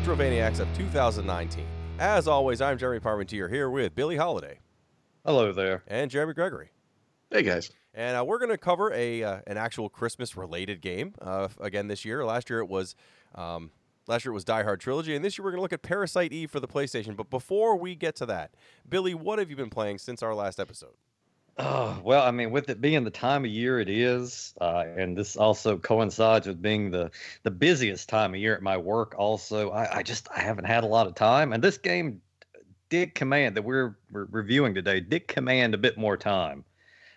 last Retrovaniacs of 2019. As always, I'm Jeremy Parmentier here with Billy Holiday Hello there. and Jeremy Gregory. Hey guys. And uh, we're going to cover a uh, an actual Christmas related game uh, again this year. Last year it was um, last year it was Die Hard Trilogy, and this year we're going to look at Parasite Eve for the PlayStation. But before we get to that, Billy, what have you been playing since our last episode? Oh, well, I mean, with it being the time of year it is, uh, and this also coincides with being the the busiest time of year at my work. Also, I, I just I haven't had a lot of time, and this game did command that we're, we're reviewing today did command a bit more time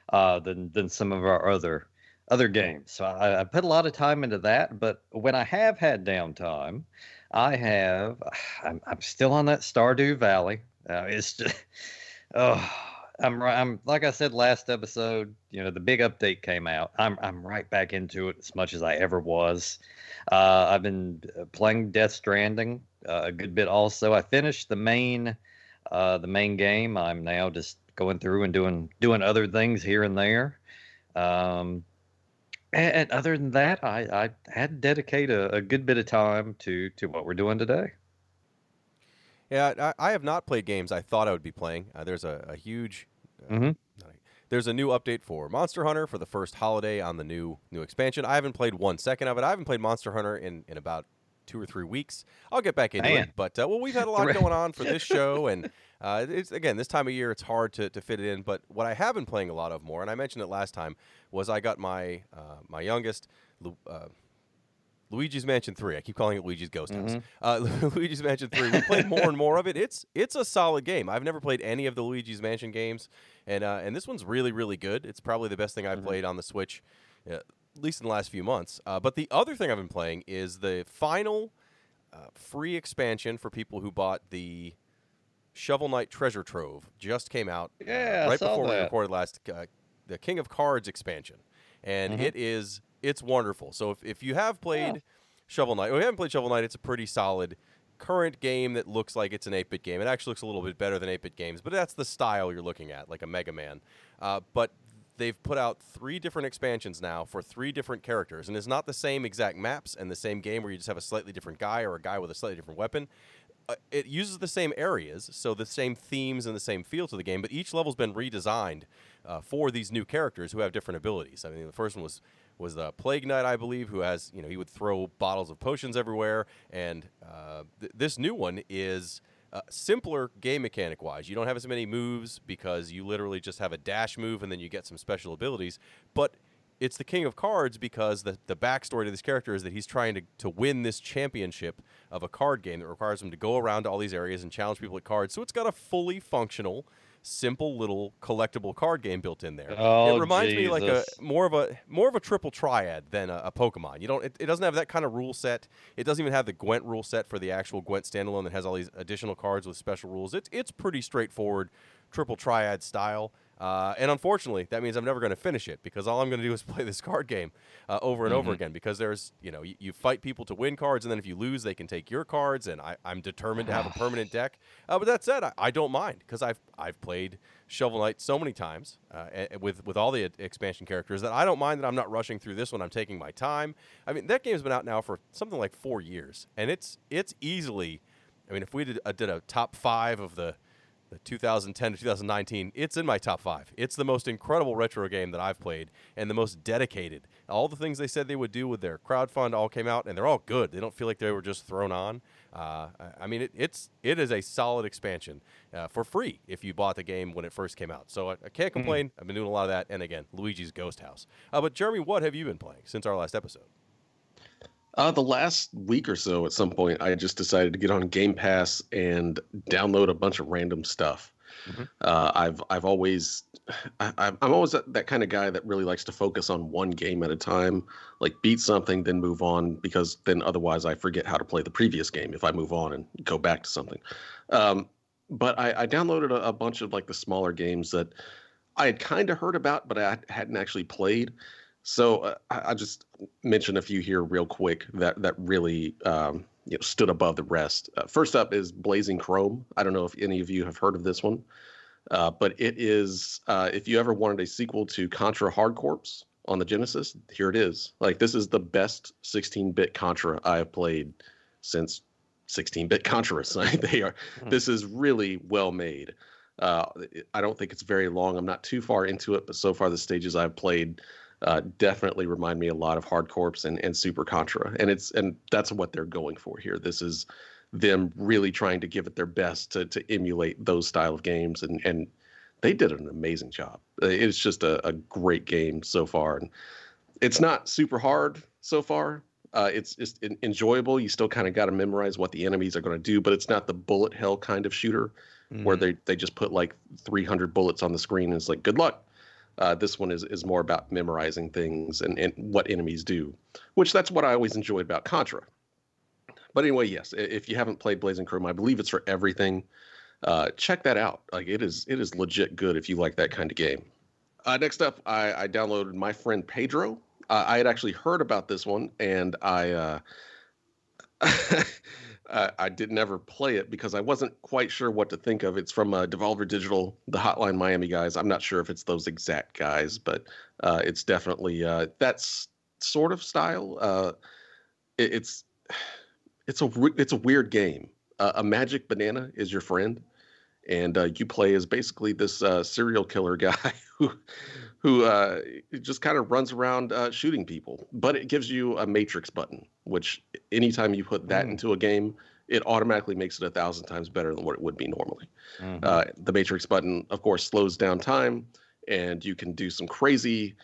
uh, than than some of our other other games. So I, I put a lot of time into that. But when I have had downtime, I have I'm, I'm still on that Stardew Valley. Uh, it's just oh. I'm right. I'm like I said last episode. You know, the big update came out. I'm I'm right back into it as much as I ever was. Uh, I've been uh, playing Death Stranding uh, a good bit. Also, I finished the main uh, the main game. I'm now just going through and doing doing other things here and there. Um, and, and other than that, I, I had to dedicate a, a good bit of time to to what we're doing today. Yeah, I, I have not played games I thought I would be playing. Uh, there's a, a huge. Uh, Mhm. There's a new update for Monster Hunter for the first holiday on the new new expansion. I haven't played one second of it. I haven't played Monster Hunter in, in about two or three weeks. I'll get back into Man. it. But uh, well, we've had a lot going on for this show, and uh, it's again this time of year it's hard to, to fit it in. But what I have been playing a lot of more, and I mentioned it last time, was I got my uh, my youngest. Uh, Luigi's Mansion Three. I keep calling it Luigi's Ghost House. Uh, Luigi's Mansion Three. We played more and more of it. It's it's a solid game. I've never played any of the Luigi's Mansion games, and uh, and this one's really really good. It's probably the best thing I've played on the Switch, uh, at least in the last few months. Uh, but the other thing I've been playing is the final uh, free expansion for people who bought the Shovel Knight Treasure Trove. Just came out Yeah, right before we recorded last. The King of Cards expansion, and Mhm. it is it's wonderful. So if, if you have played Shovel Knight, or you haven't played Shovel Knight, it's a pretty solid current game that looks like it's an 8-bit game. It actually looks a little bit better than 8-bit games, but that's the style you're looking at, like a Mega Man. Uh, but they've put out three different expansions now for three different characters, and it's not the same exact maps and the same game where you just have a slightly different guy or a guy with a slightly different weapon. Uh, it uses the same areas, so the same themes and the same feel to the game, but each level's been redesigned uh, for these new characters who have different abilities. I mean, the first one was was the Plague Knight, I believe, who has you know he would throw bottles of potions everywhere, and uh, th- this new one is. Uh, simpler game mechanic wise. You don't have as many moves because you literally just have a dash move and then you get some special abilities. But it's the King of Cards because the, the backstory to this character is that he's trying to, to win this championship of a card game that requires him to go around to all these areas and challenge people at cards. So it's got a fully functional, simple little collectible card game built in there. Oh, it reminds me like a more of a more of a triple triad than a, a Pokemon. You don't it, it doesn't have that kind of rule set. It doesn't even have the Gwent rule set for the actual Gwent standalone that has all these additional cards with special rules. It's it's pretty straightforward triple triad style. Uh, and unfortunately, that means I'm never going to finish it because all I'm going to do is play this card game uh, over and over Mhm. again. Because there's, you know, you, you fight people to win cards, and then if you lose, they can take your cards. And I, I'm determined to have a permanent deck. Uh, but that said, I, I don't mind because I've I've played Shovel Knight so many times uh, a- a- with with all the expansion characters that I don't mind that I'm not rushing through this one. I'm taking my time. I mean, that game's been out now for something like four years, and it's it's easily. I mean, if we did, uh, did a top five of the the 2010 to 2019, it's in my top five. It's the most incredible retro game that I've played and the most dedicated. All the things they said they would do with their crowdfund all came out, and they're all good. They don't feel like they were just thrown on. Uh, I- mean, it, it's it is a solid expansion uh, for free if you bought the game when it first came out. So I, I can't complain. I've been doing a lot of that, and again, Luigi's Ghost House. Uh, but Jeremy, what have you been playing since our last episode? Uh, the last week or so, at some point, I just decided to get on Game Pass and download a bunch of random stuff. Mhm. Uh, I've I've always I, I'm I'm always that, that kind of guy that really likes to focus on one game at a time, like beat something, then move on, because then otherwise I forget how to play the previous game if I move on and go back to something. Um, but I, I downloaded a, a bunch of like the smaller games that I had kind of heard about, but I hadn't actually played. So uh, I, I just mention a few here real quick that that really um, you know stood above the rest. Uh, first up is Blazing Chrome. I don't know if any of you have heard of this one, uh, but it is uh, if you ever wanted a sequel to Contra Hard Corps on the Genesis, here it is. Like this is the best 16-bit Contra I have played since 16-bit Contra. They are. Hmm. This is really well made. Uh, I don't think it's very long. I'm not too far into it, but so far the stages I've played uh, definitely remind me a lot of Hard Corps and, and Super Contra, and it's and that's what they're going for here. This is them really trying to give it their best to to emulate those style of games, and and they did an amazing job. It's just a, a great game so far, and it's not super hard so far. Uh, it's just enjoyable. You still kind of got to memorize what the enemies are going to do, but it's not the bullet hell kind of shooter where Mhm. they they just put like 300 bullets on the screen and it's like good luck. Uh, this one is is more about memorizing things and, and what enemies do, which that's what I always enjoyed about Contra. But anyway, yes, if you haven't played Blazing Chrome, I believe it's for everything. Uh, check that out. Like it is it is legit good if you like that kind of game. Uh, next up, I, I downloaded my friend Pedro. Uh, I had actually heard about this one, and I I, I did never play it because I wasn't quite sure what to think of. It's from uh, Devolver Digital, the Hotline Miami guys. I'm not sure if it's those exact guys, but uh, it's definitely uh, sort of style. Uh, it, it's it's a it's a weird game. Uh, a magic banana is your friend, and uh, you play as basically this uh, serial killer guy who who uh, just kind of runs around uh, shooting people. But it gives you a matrix button, which anytime you put that Mm. into a game, it automatically makes it a thousand times better than what it would be normally. Mhm. Uh, the matrix button, of course, slows down time, and you can do some crazy,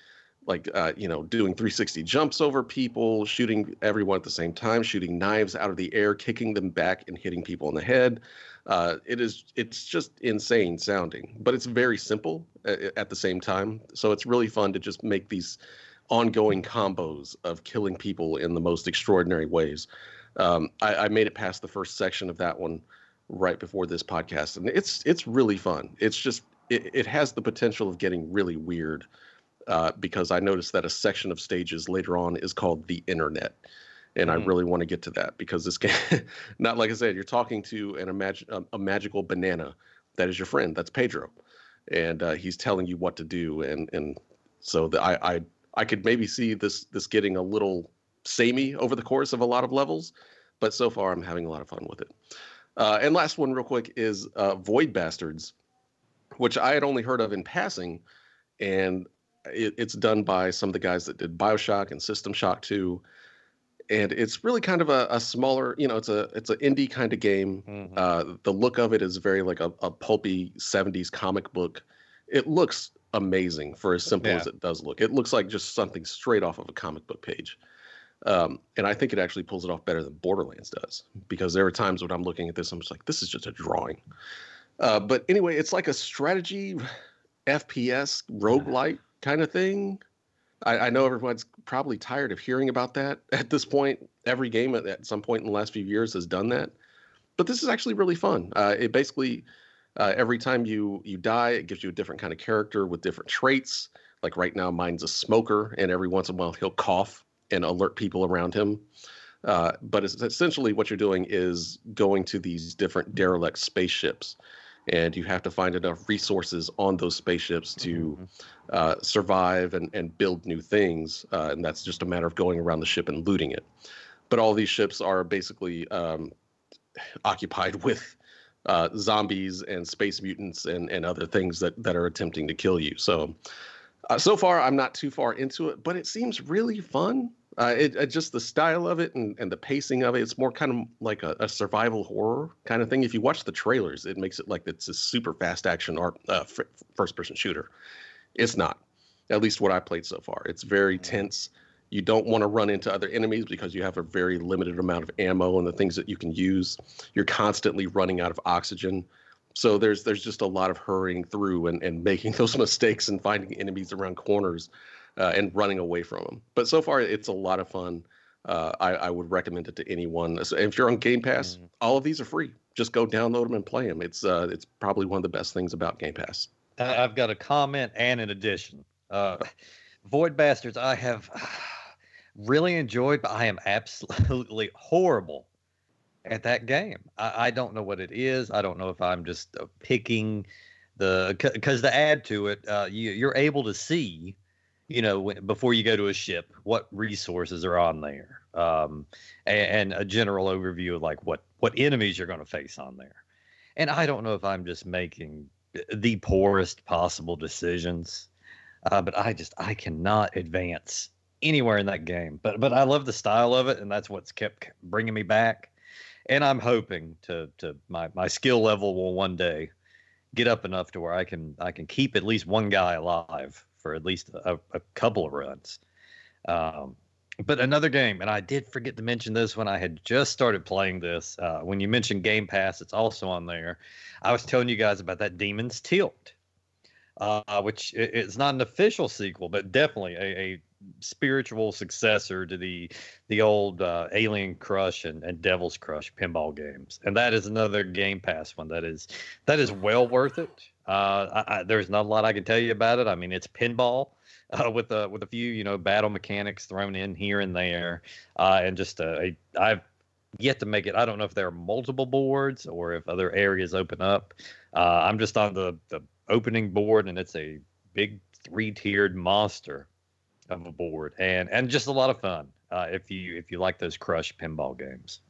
like uh, you know, doing 360 jumps over people, shooting everyone at the same time, shooting knives out of the air, kicking them back, and hitting people in the head. Uh, it is it's just insane sounding, but it's very simple at, at the same time. So it's really fun to just make these ongoing combos of killing people in the most extraordinary ways. Um, I, I made it past the first section of that one right before this podcast, and it's it's really fun. It's just it, it has the potential of getting really weird uh, because I noticed that a section of stages later on is called the internet. And I Mhm. really want to get to that because this game, not like I said, you're talking to an imagine a, a magical banana that is your friend. That's Pedro, and uh, he's telling you what to do. And and so the, I I I could maybe see this this getting a little samey over the course of a lot of levels, but so far I'm having a lot of fun with it. Uh, and last one, real quick, is uh, Void Bastards, which I had only heard of in passing, and it, it's done by some of the guys that did Bioshock and System Shock 2. And it's really kind of a, a smaller, you know, it's a it's an indie kind of game. Mhm. Uh, the look of it is very like a, a pulpy 70s comic book. It looks amazing for as simple as it does look. It looks like just something straight off of a comic book page. Um, and I think it actually pulls it off better than Borderlands does because there are times when I'm looking at this, I'm just like, this is just a drawing. Uh, but anyway, it's like a strategy FPS roguelite kind of thing. I, I know everyone's probably tired of hearing about that at this point. Every game at, at some point in the last few years has done that. But this is actually really fun. Uh, it basically, uh, every time you you die, it gives you a different kind of character with different traits. Like right now, mine's a smoker, and every once in a while he'll cough and alert people around him. Uh, but essentially what you're doing is going to these different derelict spaceships, and you have to find enough resources on those spaceships to Mhm. uh, survive and, and build new things. Uh, and that's just a matter of going around the ship and looting it. But all these ships are basically um, occupied with uh, zombies and space mutants and, and other things that, that are attempting to kill you. So, uh, so far, I'm not too far into it, but it seems really fun. Uh, it, it just the style of it and, and the pacing of it. It's more kind of like a, a survival horror kind of thing. If you watch the trailers, it makes it like it's a super fast action or uh, f- first person shooter. It's not. At least what I played so far. It's very Mhm. tense. You don't want to run into other enemies because you have a very limited amount of ammo and the things that you can use. You're constantly running out of oxygen. So there's there's just a lot of hurrying through and, and making those mistakes and finding enemies around corners uh, and running away from them. But so far, it's a lot of fun. Uh, I, I would recommend it to anyone. So if you're on Game Pass, Mhm. all of these are free. Just go download them and play them. It's uh, it's probably one of the best things about Game Pass. I've got a comment and an addition. Uh, Void Bastards, I have really enjoyed, but I am absolutely horrible at that game. I, I don't know what it is. I don't know if I'm just uh, picking the because the add to it, uh, you you're able to see, you know, before you go to a ship, what resources are on there. um, and, and a general overview of like what what enemies you're going to face on there. And I don't know if I'm just making the poorest possible decisions, uh, but I just I cannot advance anywhere in that game. But but I love the style of it, and that's what's kept bringing me back. And I'm hoping to to my my skill level will one day get up enough to where I can I can keep at least one guy alive for at least a, a couple of runs. Um, but another game, and I did forget to mention this when I had just started playing this. Uh, when you mentioned Game Pass, it's also on there. I was telling you guys about that Demon's Tilt, uh, which it's not an official sequel, but definitely a, a spiritual successor to the the old uh, Alien Crush and, and Devil's Crush pinball games, and that is another Game Pass one that is that is well worth it. Uh, I, I, there's not a lot I can tell you about it. I mean, it's pinball uh, with a with a few you know battle mechanics thrown in here and there, uh, and just I've yet to make it. I don't know if there are multiple boards or if other areas open up. Uh, I'm just on the the opening board, and it's a big three tiered monster of a board, and and just a lot of fun uh, if you if you like those crush pinball games.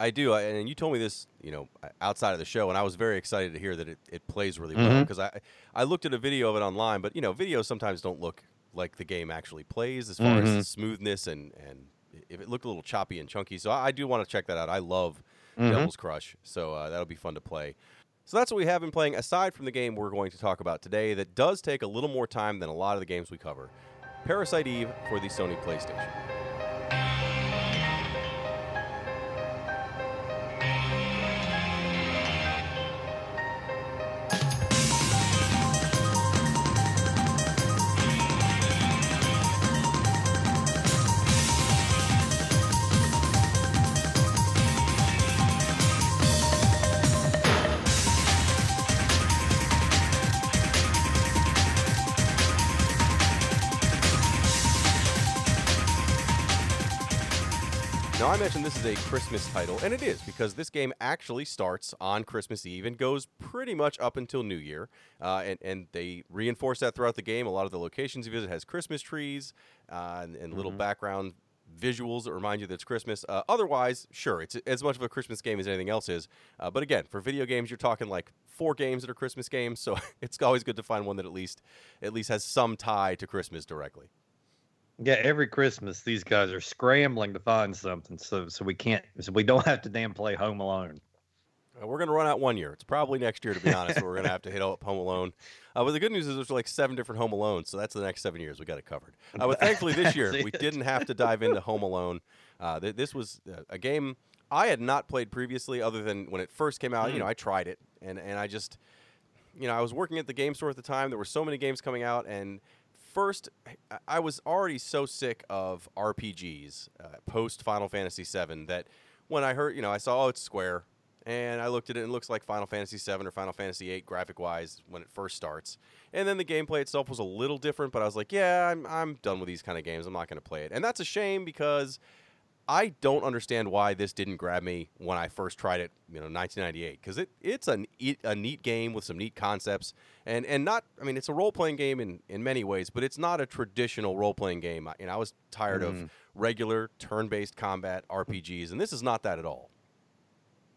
I do, and you told me this, you know, outside of the show, and I was very excited to hear that it, it plays really mm-hmm. well because I I looked at a video of it online, but you know, videos sometimes don't look like the game actually plays as far mm-hmm. as smoothness and and if it looked a little choppy and chunky. So I, I do want to check that out. I love mm-hmm. Devil's Crush, so uh, that'll be fun to play. So that's what we have been playing aside from the game we're going to talk about today that does take a little more time than a lot of the games we cover. Parasite Eve for the Sony PlayStation. Mentioned this is a Christmas title, and it is because this game actually starts on Christmas Eve and goes pretty much up until New Year. Uh, and, and they reinforce that throughout the game. A lot of the locations you visit has Christmas trees uh, and, and mm-hmm. little background visuals that remind you that it's Christmas. Uh, otherwise, sure, it's as much of a Christmas game as anything else is. Uh, but again, for video games, you're talking like four games that are Christmas games, so it's always good to find one that at least at least has some tie to Christmas directly. Yeah, every Christmas these guys are scrambling to find something, so so we can't, so we don't have to damn play Home Alone. Uh, we're gonna run out one year. It's probably next year, to be honest. we're gonna have to hit up Home Alone. Uh, but the good news is there's like seven different Home Alones, so that's the next seven years we got it covered. Uh, but thankfully this year we didn't have to dive into Home Alone. Uh, th- this was uh, a game I had not played previously, other than when it first came out. Mm. You know, I tried it, and and I just, you know, I was working at the game store at the time. There were so many games coming out, and first, I was already so sick of RPGs uh, post Final Fantasy VII that when I heard, you know, I saw, oh, it's Square, and I looked at it and it looks like Final Fantasy VII or Final Fantasy VIII graphic wise when it first starts. And then the gameplay itself was a little different, but I was like, yeah, I'm, I'm done with these kind of games. I'm not going to play it. And that's a shame because I don't understand why this didn't grab me when I first tried it, you know, 1998, because it it's a, a neat game with some neat concepts, and and not, I mean, it's a role playing game in in many ways, but it's not a traditional role playing game. I, you know, I was tired mm. of regular turn based combat RPGs, and this is not that at all.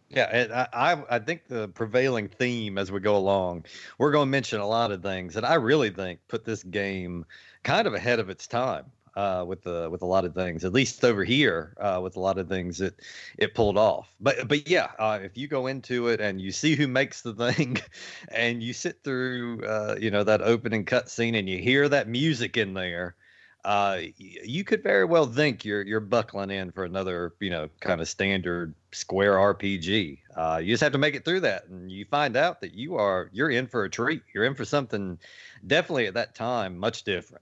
Yeah, I I think the prevailing theme as we go along, we're going to mention a lot of things that I really think put this game kind of ahead of its time uh, with the with a lot of things. At least over here, uh, with a lot of things that it pulled off. But but yeah, uh, if you go into it and you see who makes the thing, and you sit through uh, you know that opening cutscene and you hear that music in there. Uh, you could very well think you're you're buckling in for another, you know, kind of standard Square RPG. Uh, you just have to make it through that, and you find out that you are you're in for a treat. You're in for something definitely at that time much different.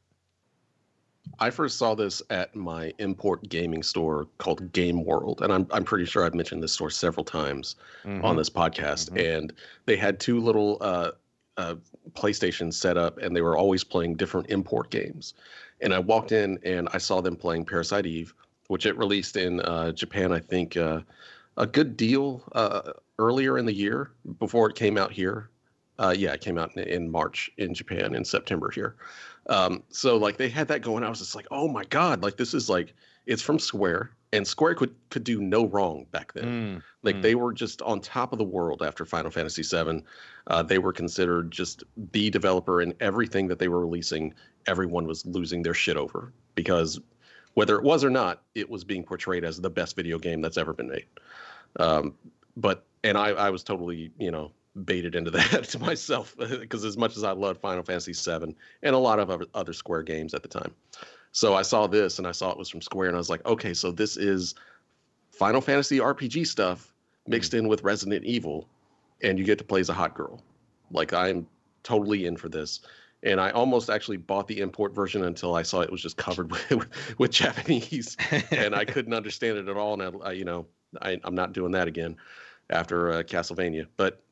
I first saw this at my import gaming store called Game World, and I'm I'm pretty sure I've mentioned this store several times mm-hmm. on this podcast. Mm-hmm. And they had two little uh, uh, PlayStations set up, and they were always playing different import games. And I walked in and I saw them playing Parasite Eve, which it released in uh, Japan, I think, uh, a good deal uh, earlier in the year before it came out here. Uh, yeah, it came out in, in March in Japan in September here. Um, so like they had that going. I was just like, oh my god, like this is like it's from Square, and Square could could do no wrong back then. Mm, Like mm. they were just on top of the world after Final Fantasy VII. Uh, they were considered just the developer in everything that they were releasing. Everyone was losing their shit over because whether it was or not, it was being portrayed as the best video game that's ever been made. Um, but and I, I was totally you know baited into that to myself because as much as I loved Final Fantasy VII and a lot of other, Square games at the time, so I saw this and I saw it was from Square and I was like, okay, so this is Final Fantasy RPG stuff mixed in with Resident Evil, and you get to play as a hot girl. Like I'm totally in for this. And I almost actually bought the import version until I saw it was just covered with, with Japanese, and I couldn't understand it at all. And I, you know, I, I'm not doing that again after uh, Castlevania. But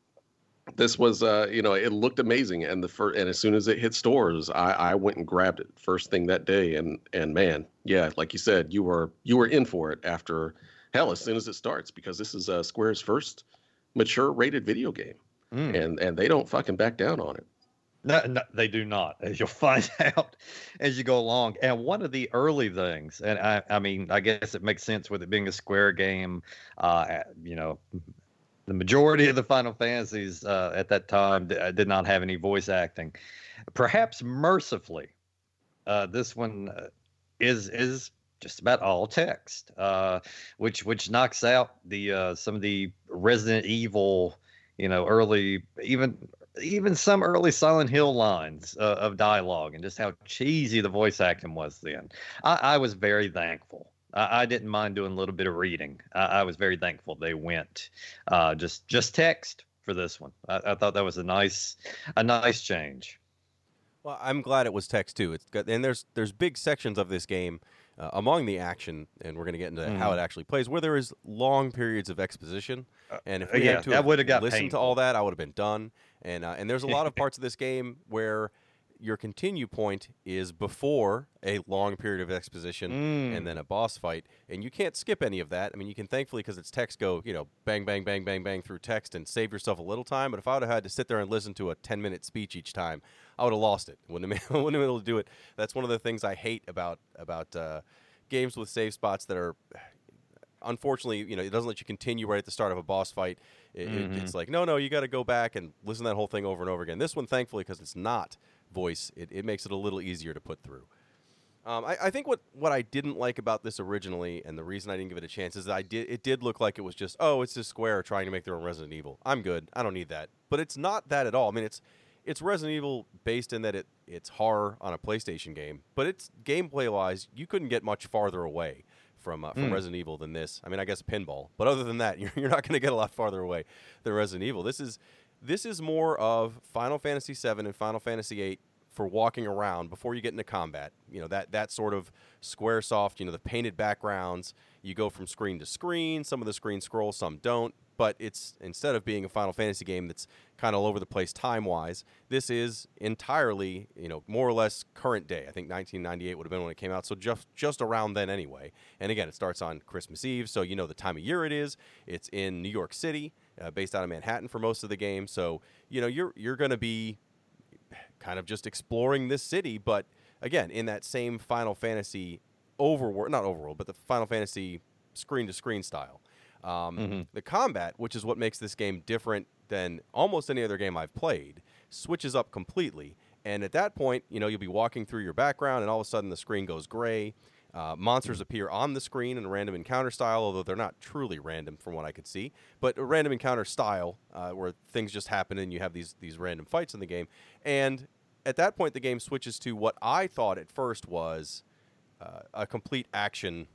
this was, uh, you know, it looked amazing. And the first, and as soon as it hit stores, I, I went and grabbed it first thing that day. And and man, yeah, like you said, you were you were in for it after hell as soon as it starts because this is uh, Square's first mature rated video game, Mm. and and they don't fucking back down on it. No, no, they do not, as you'll find out as you go along. And one of the early things, and I, I mean, I guess it makes sense with it being a Square game. Uh, you know, the majority of the Final Fantasies uh, at that time d- uh, did not have any voice acting. Perhaps mercifully, uh, this one uh, is is just about all text, uh, which which knocks out the some of the Resident Evil, you know, early even even some early Silent Hill lines of dialogue and just how cheesy the voice acting was then. I, I was very thankful. I, I didn't mind doing a little bit of reading. I, I was very thankful they went uh, just just text for this one. I, I thought that was a nice a nice change. Well, I'm glad it was text too. It's got, and there's there's big sections of this game uh, among the action, and we're going to get into how Mhm. it actually plays, where there is long periods of exposition. And if uh, we yeah, had to have listened to all that, I would have been done. And uh, and there's a lot of parts of this game where your continue point is before a long period of exposition Mm. and then a boss fight, and you can't skip any of that. I mean, you can thankfully because it's text go, you know, bang, bang, bang, bang, bang through text and save yourself a little time. But if I would have had to sit there and listen to a 10 minute speech each time, I would have lost it. Wouldn't have, been- wouldn't have been able to do it. That's one of the things I hate about about uh, games with save spots that are. Unfortunately, you know, it doesn't let you continue right at the start of a boss fight. It, it- Mhm. it's like, no, no, you got to go back and listen to that whole thing over and over again. This one, thankfully, because it's not voice, it, it makes it a little easier to put through. Um, I, I think what, what I didn't like about this originally, and the reason I didn't give it a chance, is that I did it did look like it was just oh, it's just Square trying to make their own Resident Evil. I'm good. I don't need that. But it's not that at all. I mean, it's it's Resident Evil based in that it it's horror on a PlayStation game, but it's gameplay wise, you couldn't get much farther away from uh, from Hmm. Resident Evil than this. I mean, I guess pinball, but other than that, you're, you're not going to get a lot farther away than Resident Evil. This is this is more of Final Fantasy VII and Final Fantasy VIII for walking around before you get into combat. You know that that sort of square soft. You know the painted backgrounds. You go from screen to screen. Some of the screens scroll, some don't. But it's instead of being a Final Fantasy game that's kind of all over the place time wise, this is entirely you know more or less current day. I think 1998 would have been when it came out, so just just around then anyway. And again, it starts on Christmas Eve, so you know the time of year it is. It's in New York City, uh, based out of Manhattan for most of the game. So you know you're you're going to be kind of just exploring this city, but again, in that same Final Fantasy overworld, not overworld, but the Final Fantasy screen to screen style. Um, Mhm. The combat, which is what makes this game different than almost any other game I've played, switches up completely. And at that point, you know, you'll be walking through your background, and all of a sudden the screen goes gray. Uh, monsters appear on the screen in a random encounter style, although they're not truly random from what I could see, but a random encounter style uh, where things just happen and you have these these random fights in the game. And at that point, the game switches to what I thought at first was uh, a complete action,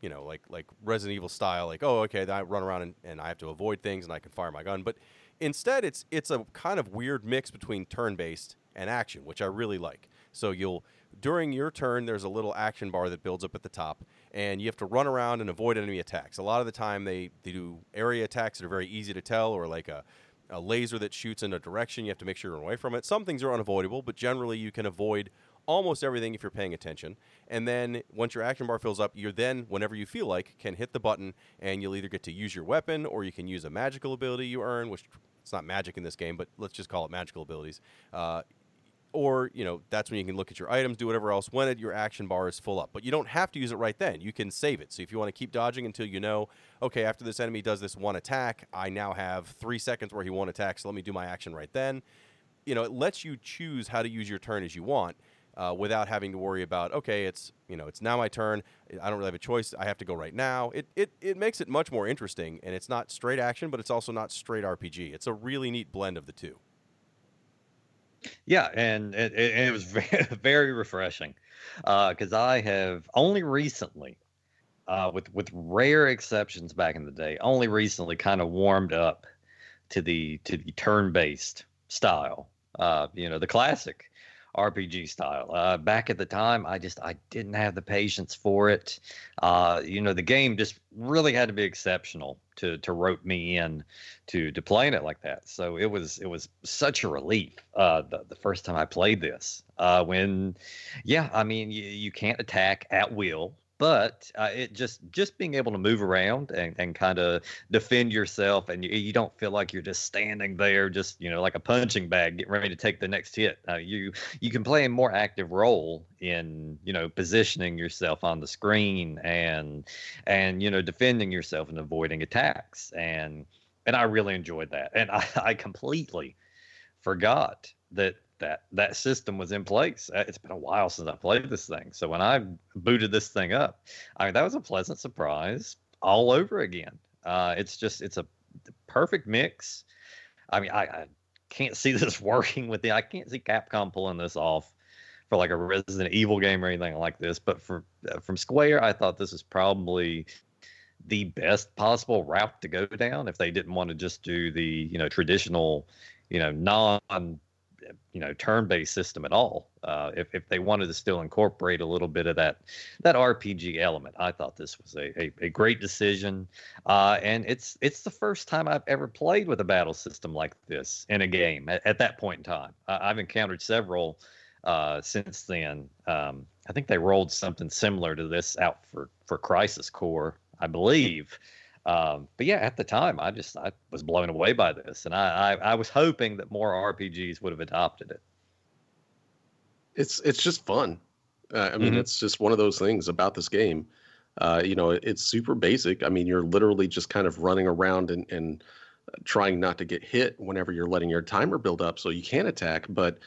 you know, like like Resident Evil style. Like, oh, okay, I run around and, and I have to avoid things and I can fire my gun. But instead, it's it's a kind of weird mix between turn based and action, which I really like. So you'll during your turn, there's a little action bar that builds up at the top, and you have to run around and avoid enemy attacks. A lot of the time, they, they do area attacks that are very easy to tell, or like a, a laser that shoots in a direction. You have to make sure you're away from it. Some things are unavoidable, but generally you can avoid almost everything if you're paying attention. And then once your action bar fills up, you're then, whenever you feel like, can hit the button, and you'll either get to use your weapon or you can use a magical ability you earn, which it's not magic in this game, but let's just call it magical abilities. Uh, or you know that's when you can look at your items, do whatever else when it, your action bar is full up. But you don't have to use it right then. You can save it. So if you want to keep dodging until you know, okay, after this enemy does this one attack, I now have three seconds where he won't attack. So let me do my action right then. You know, it lets you choose how to use your turn as you want. Uh, without having to worry about okay, it's you know it's now my turn. I don't really have a choice. I have to go right now. It it it makes it much more interesting, and it's not straight action, but it's also not straight RPG. It's a really neat blend of the two. Yeah, and it, it, was very, refreshing because uh, I have only recently, uh, with with rare exceptions back in the day, only recently kind of warmed up to the to the turn based style. Uh, you know, the classic RPG style. Uh, back at the time, I just I didn't have the patience for it. Uh, you know, the game just really had to be exceptional to to rope me in to to playing it like that. So it was it was such a relief uh, the the first time I played this. Uh, when, yeah, I mean you, you can't attack at will but uh, it just just being able to move around and, and kind of defend yourself and you, you don't feel like you're just standing there just you know like a punching bag getting ready to take the next hit. Uh, you you can play a more active role in you know positioning yourself on the screen and and you know defending yourself and avoiding attacks and and i really enjoyed that and i, I completely forgot that that that system was in place. Uh, it's been a while since I played this thing, so when I booted this thing up, I mean that was a pleasant surprise all over again. Uh, it's just it's a perfect mix. I mean, I, I can't see this working with the. I can't see Capcom pulling this off for like a Resident Evil game or anything like this. But for uh, from Square, I thought this is probably the best possible route to go down if they didn't want to just do the you know traditional you know non you know turn-based system at all. Uh, if if they wanted to still incorporate a little bit of that that RPG element, I thought this was a a, a great decision. Uh, and it's it's the first time I've ever played with a battle system like this in a game. At, at that point in time, I've encountered several uh, since then. Um, I think they rolled something similar to this out for for Crisis Core, I believe. Um, but yeah, at the time, I just I was blown away by this, and I, I, I was hoping that more RPGs would have adopted it. It's it's just fun. Uh, I mean, mm-hmm. it's just one of those things about this game. Uh, you know, it's super basic. I mean, you're literally just kind of running around and, and trying not to get hit whenever you're letting your timer build up, so you can attack. But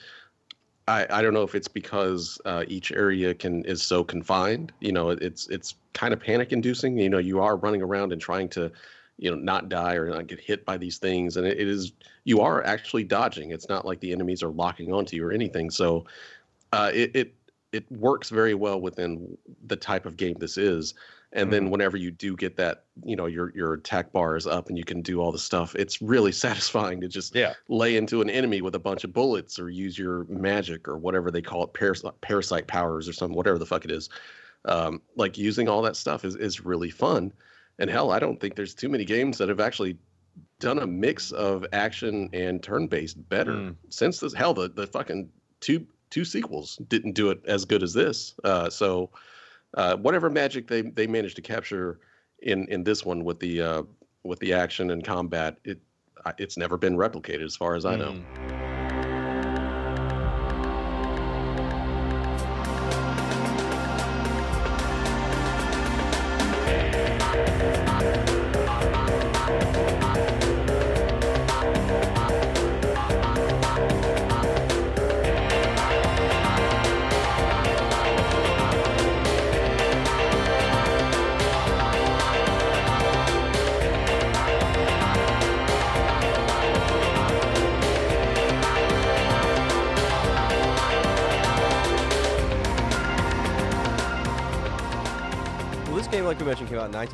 I, I don't know if it's because uh, each area can is so confined. You know, it's it's kind of panic inducing. You know, you are running around and trying to, you know, not die or not get hit by these things, and it, it is you are actually dodging. It's not like the enemies are locking onto you or anything. So, uh, it, it it works very well within the type of game this is and mm-hmm. then whenever you do get that you know your your attack bar is up and you can do all the stuff it's really satisfying to just yeah. lay into an enemy with a bunch of bullets or use your magic or whatever they call it parasite, parasite powers or something whatever the fuck it is um, like using all that stuff is, is really fun and hell i don't think there's too many games that have actually done a mix of action and turn-based better mm. since this hell the, the fucking two two sequels didn't do it as good as this uh, so uh, whatever magic they they managed to capture in in this one with the uh, with the action and combat, it it's never been replicated as far as I know. Mm.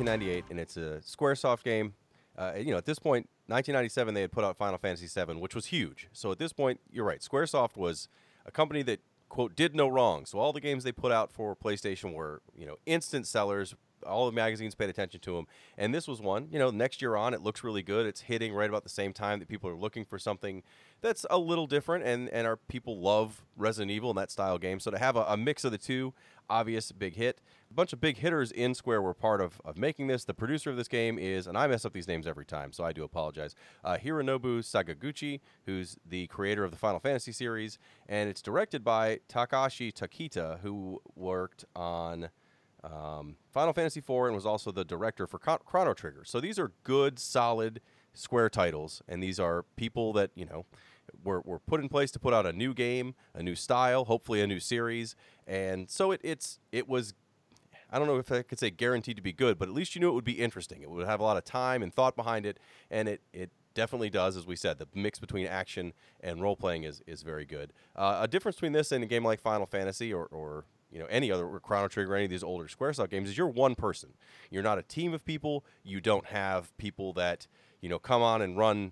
1998, and it's a SquareSoft game. Uh, you know, at this point, 1997, they had put out Final Fantasy VII, which was huge. So at this point, you're right. SquareSoft was a company that quote did no wrong. So all the games they put out for PlayStation were you know instant sellers. all the magazines paid attention to them, and this was one. You know, next year on, it looks really good. It's hitting right about the same time that people are looking for something that's a little different, and and our people love Resident Evil and that style game. So to have a, a mix of the two, obvious big hit. A bunch of big hitters in Square were part of, of making this. The producer of this game is, and I mess up these names every time, so I do apologize. Uh, Hironobu who's the creator of the Final Fantasy series, and it's directed by Takashi Takita, who worked on um, Final Fantasy IV and was also the director for Chrono Trigger. So these are good, solid Square titles, and these are people that you know were, were put in place to put out a new game, a new style, hopefully a new series, and so it, it's it was. I don't know if I could say guaranteed to be good, but at least you knew it would be interesting. It would have a lot of time and thought behind it, and it, it definitely does. As we said, the mix between action and role playing is, is very good. Uh, a difference between this and a game like Final Fantasy or, or you know any other Chrono Trigger or any of these older SquareSoft games is you're one person. You're not a team of people. You don't have people that you know come on and run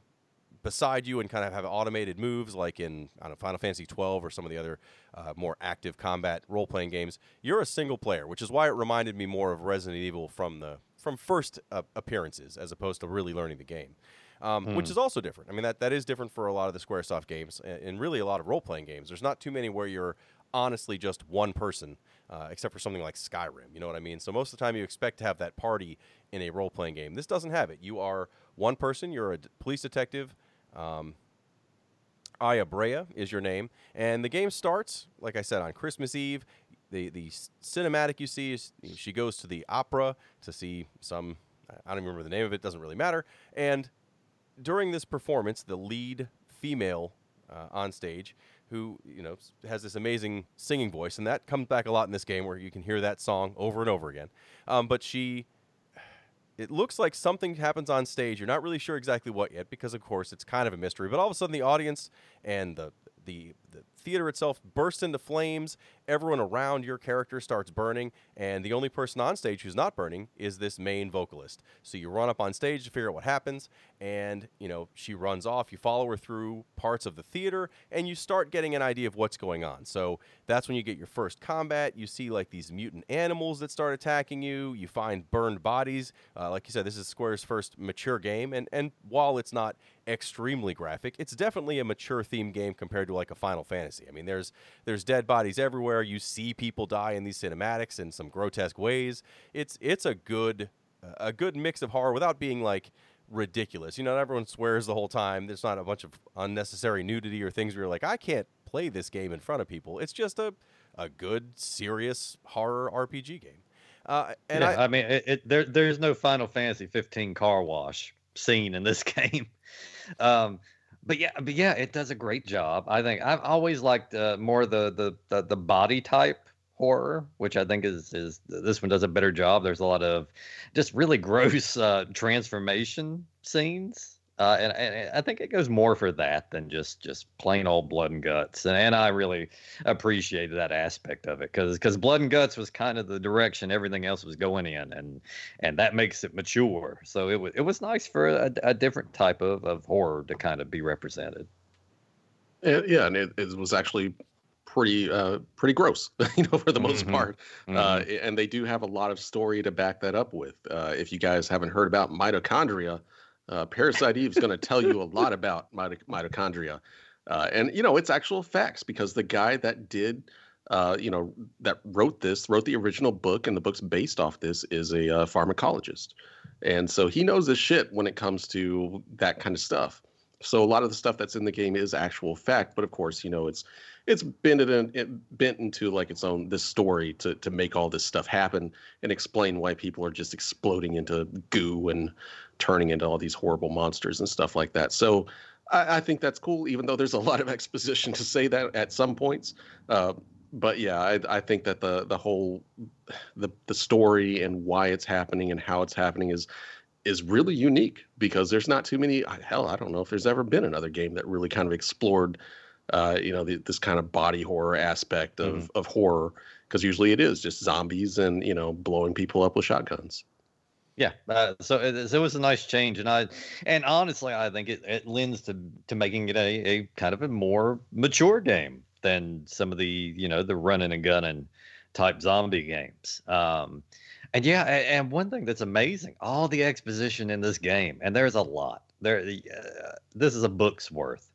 beside you and kind of have automated moves like in I don't know, Final Fantasy 12 or some of the other uh, more active combat role playing games. You're a single player, which is why it reminded me more of Resident Evil from the from first uh, appearances as opposed to really learning the game. Um, mm. Which is also different. I mean, that, that is different for a lot of the SquareSoft games and, and really a lot of role playing games. There's not too many where you're honestly just one person, uh, except for something like Skyrim. You know what I mean? So most of the time you expect to have that party in a role playing game. This doesn't have it. You are one person. You're a d- police detective. Um, Aya Brea is your name, and the game starts, like I said, on Christmas Eve. The the cinematic you see is she goes to the opera to see some. I don't remember the name of it. Doesn't really matter. And during this performance, the lead female uh, on stage, who you know has this amazing singing voice, and that comes back a lot in this game, where you can hear that song over and over again. Um, but she it looks like something happens on stage. You're not really sure exactly what yet because, of course, it's kind of a mystery. But all of a sudden, the audience and the the, the theater itself bursts into flames. Everyone around your character starts burning, and the only person on stage who's not burning is this main vocalist. So you run up on stage to figure out what happens, and you know she runs off. You follow her through parts of the theater, and you start getting an idea of what's going on. So that's when you get your first combat. You see like these mutant animals that start attacking you. You find burned bodies. Uh, like you said, this is Square's first mature game, and and while it's not extremely graphic, it's definitely a mature theme game compared to like a Final Fantasy. I mean, there's there's dead bodies everywhere. You see people die in these cinematics in some grotesque ways. It's it's a good a good mix of horror without being like ridiculous. You know, everyone swears the whole time. There's not a bunch of unnecessary nudity or things where you're like, I can't play this game in front of people. It's just a a good, serious horror RPG game. Uh, and yeah, I, I, mean, it, it, there there's no Final Fantasy 15 car wash scene in this game. Um, but yeah, but yeah, it does a great job. I think I've always liked uh, more the, the the the body type horror, which I think is is this one does a better job. There's a lot of just really gross uh, transformation scenes uh, and, and, I think it goes more for that than just just plain old blood and guts. And, and I really appreciated that aspect of it because because blood and guts was kind of the direction everything else was going in, and and that makes it mature. So it was it was nice for a, a different type of, of horror to kind of be represented. Yeah, and it, it was actually pretty uh, pretty gross, you know, for the most mm-hmm. part. Uh, mm-hmm. Uh, and they do have a lot of story to back that up with. Uh, if you guys haven't heard about mitochondria uh, Parasite Eve is going to tell you a lot about mitochondria, uh, and you know it's actual facts because the guy that did, uh, you know, that wrote this, wrote the original book, and the book's based off this is a uh, pharmacologist, and so he knows his shit when it comes to that kind of stuff. So a lot of the stuff that's in the game is actual fact, but of course, you know, it's it's bent in, it bent into like its own this story to to make all this stuff happen and explain why people are just exploding into goo and turning into all these horrible monsters and stuff like that. So I, I think that's cool, even though there's a lot of exposition to say that at some points. Uh, but yeah, I, I think that the the whole the the story and why it's happening and how it's happening is is really unique because there's not too many. Hell, I don't know if there's ever been another game that really kind of explored, uh, you know, the, this kind of body horror aspect of mm-hmm. of horror. Because usually it is just zombies and you know blowing people up with shotguns. Yeah, uh, so it, it, was a nice change, and I, and honestly, I think it, it lends to to making it a, a kind of a more mature game than some of the you know the running and gunning type zombie games. Um, And yeah, and one thing that's amazing, all the exposition in this game, and there's a lot. There, uh, this is a book's worth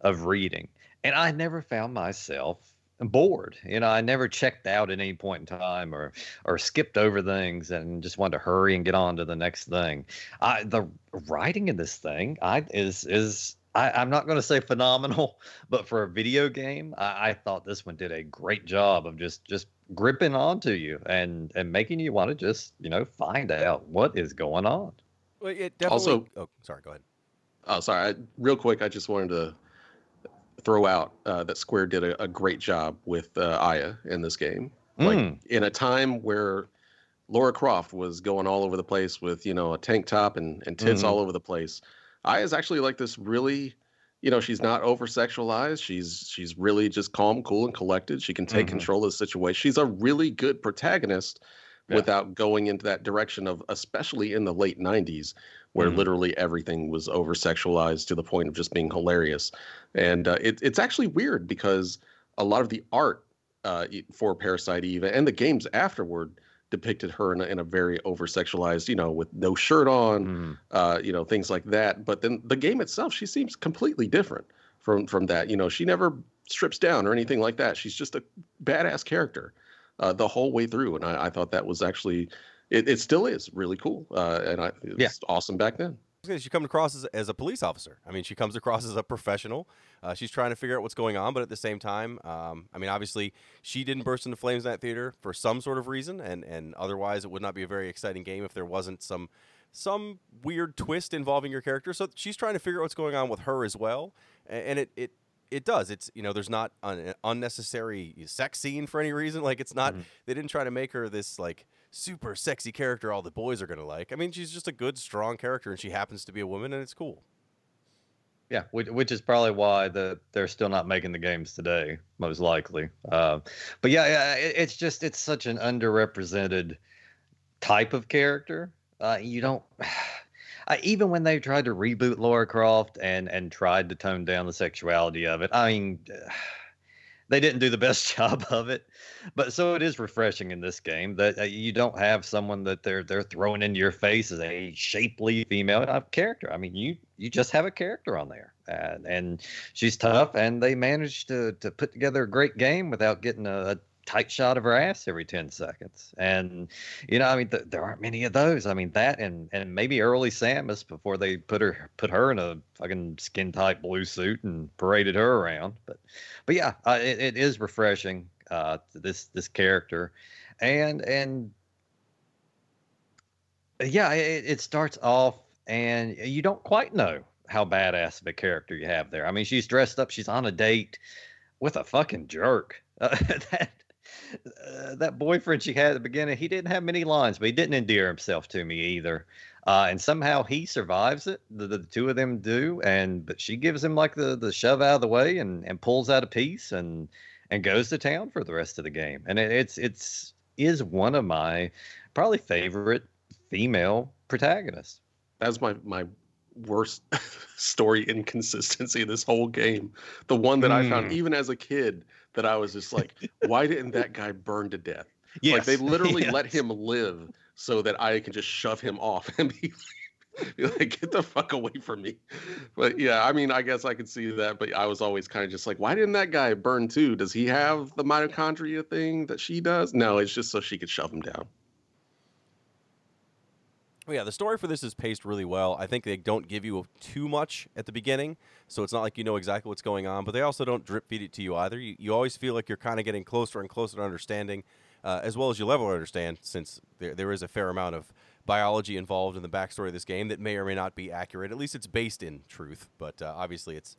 of reading, and I never found myself bored. You know, I never checked out at any point in time or or skipped over things and just wanted to hurry and get on to the next thing. I the writing in this thing, I is is I, am not going to say phenomenal, but for a video game, I, I, thought this one did a great job of just just gripping onto you and and making you want to just you know find out what is going on. Well, it definitely. Also, oh, sorry. Go ahead. Oh, sorry. I, real quick, I just wanted to throw out uh, that Square did a, a great job with uh, Aya in this game. Like mm. in a time where Laura Croft was going all over the place with you know a tank top and, and tits mm-hmm. all over the place Aya's actually like this really, you know, she's not over sexualized. She's she's really just calm, cool, and collected. She can take mm-hmm. control of the situation. She's a really good protagonist yeah. without going into that direction of, especially in the late '90s, where mm-hmm. literally everything was over sexualized to the point of just being hilarious. And uh, it, it's actually weird because a lot of the art uh, for Parasite Eve and the games afterward depicted her in a, in a very over sexualized, you know, with no shirt on, mm. uh, you know, things like that. But then the game itself, she seems completely different from from that. You know, she never strips down or anything like that. She's just a badass character uh, the whole way through, and I, I thought that was actually, it, it still is really cool, uh, and I, it was yeah. awesome back then she comes across as, as, a police officer. I mean, she comes across as a professional. Uh, she's trying to figure out what's going on, but at the same time, um, I mean, obviously, she didn't burst into flames in that theater for some sort of reason, and and otherwise, it would not be a very exciting game if there wasn't some some weird twist involving your character. So she's trying to figure out what's going on with her as well, and it it it does. It's you know, there's not an unnecessary sex scene for any reason. Like it's not. Mm-hmm. They didn't try to make her this like super sexy character all the boys are going to like. I mean, she's just a good, strong character, and she happens to be a woman, and it's cool. Yeah, which, which is probably why the they're still not making the games today, most likely. Uh, but yeah, yeah, it, it's just it's such an underrepresented type of character. Uh, you don't. Uh, even when they tried to reboot Laura Croft and and tried to tone down the sexuality of it, I mean, they didn't do the best job of it. But so it is refreshing in this game that uh, you don't have someone that they're they're throwing into your face as a shapely female uh, character. I mean, you you just have a character on there, and, and she's tough, and they managed to to put together a great game without getting a, a tight shot of her ass every 10 seconds. And, you know, I mean, th- there aren't many of those. I mean, that and, and maybe early Samus before they put her, put her in a fucking skin tight blue suit and paraded her around. But, but yeah, uh, it, it is refreshing, uh, this, this character and, and yeah, it, it starts off and you don't quite know how badass of a character you have there. I mean, she's dressed up, she's on a date with a fucking jerk. Uh, that uh, that boyfriend she had at the beginning, he didn't have many lines, but he didn't endear himself to me either. Uh, and somehow he survives it. The, the, two of them do, and but she gives him like the the shove out of the way and and pulls out a piece and and goes to town for the rest of the game. And it, it's it's is one of my probably favorite female protagonists. That's my my worst story inconsistency this whole game. The one that mm. I found hmm. even as a kid that I was just like, why didn't that guy burn to death? Yes. Like they literally yes. let him live so that I can just shove him off and be like, be like, get the fuck away from me. But yeah, I mean, I guess I could see that, but I was always kind of just like, why didn't that guy burn too? Does he have the mitochondria thing that she does? No, it's just so she could shove him down. Well, yeah, the story for this is paced really well. I think they don't give you too much at the beginning, so it's not like you know exactly what's going on, but they also don't drip feed it to you either. You, you always feel like you're kind of getting closer and closer to understanding, uh, as well as you level understand, since there, there is a fair amount of biology involved in the backstory of this game that may or may not be accurate. At least it's based in truth, but uh, obviously it's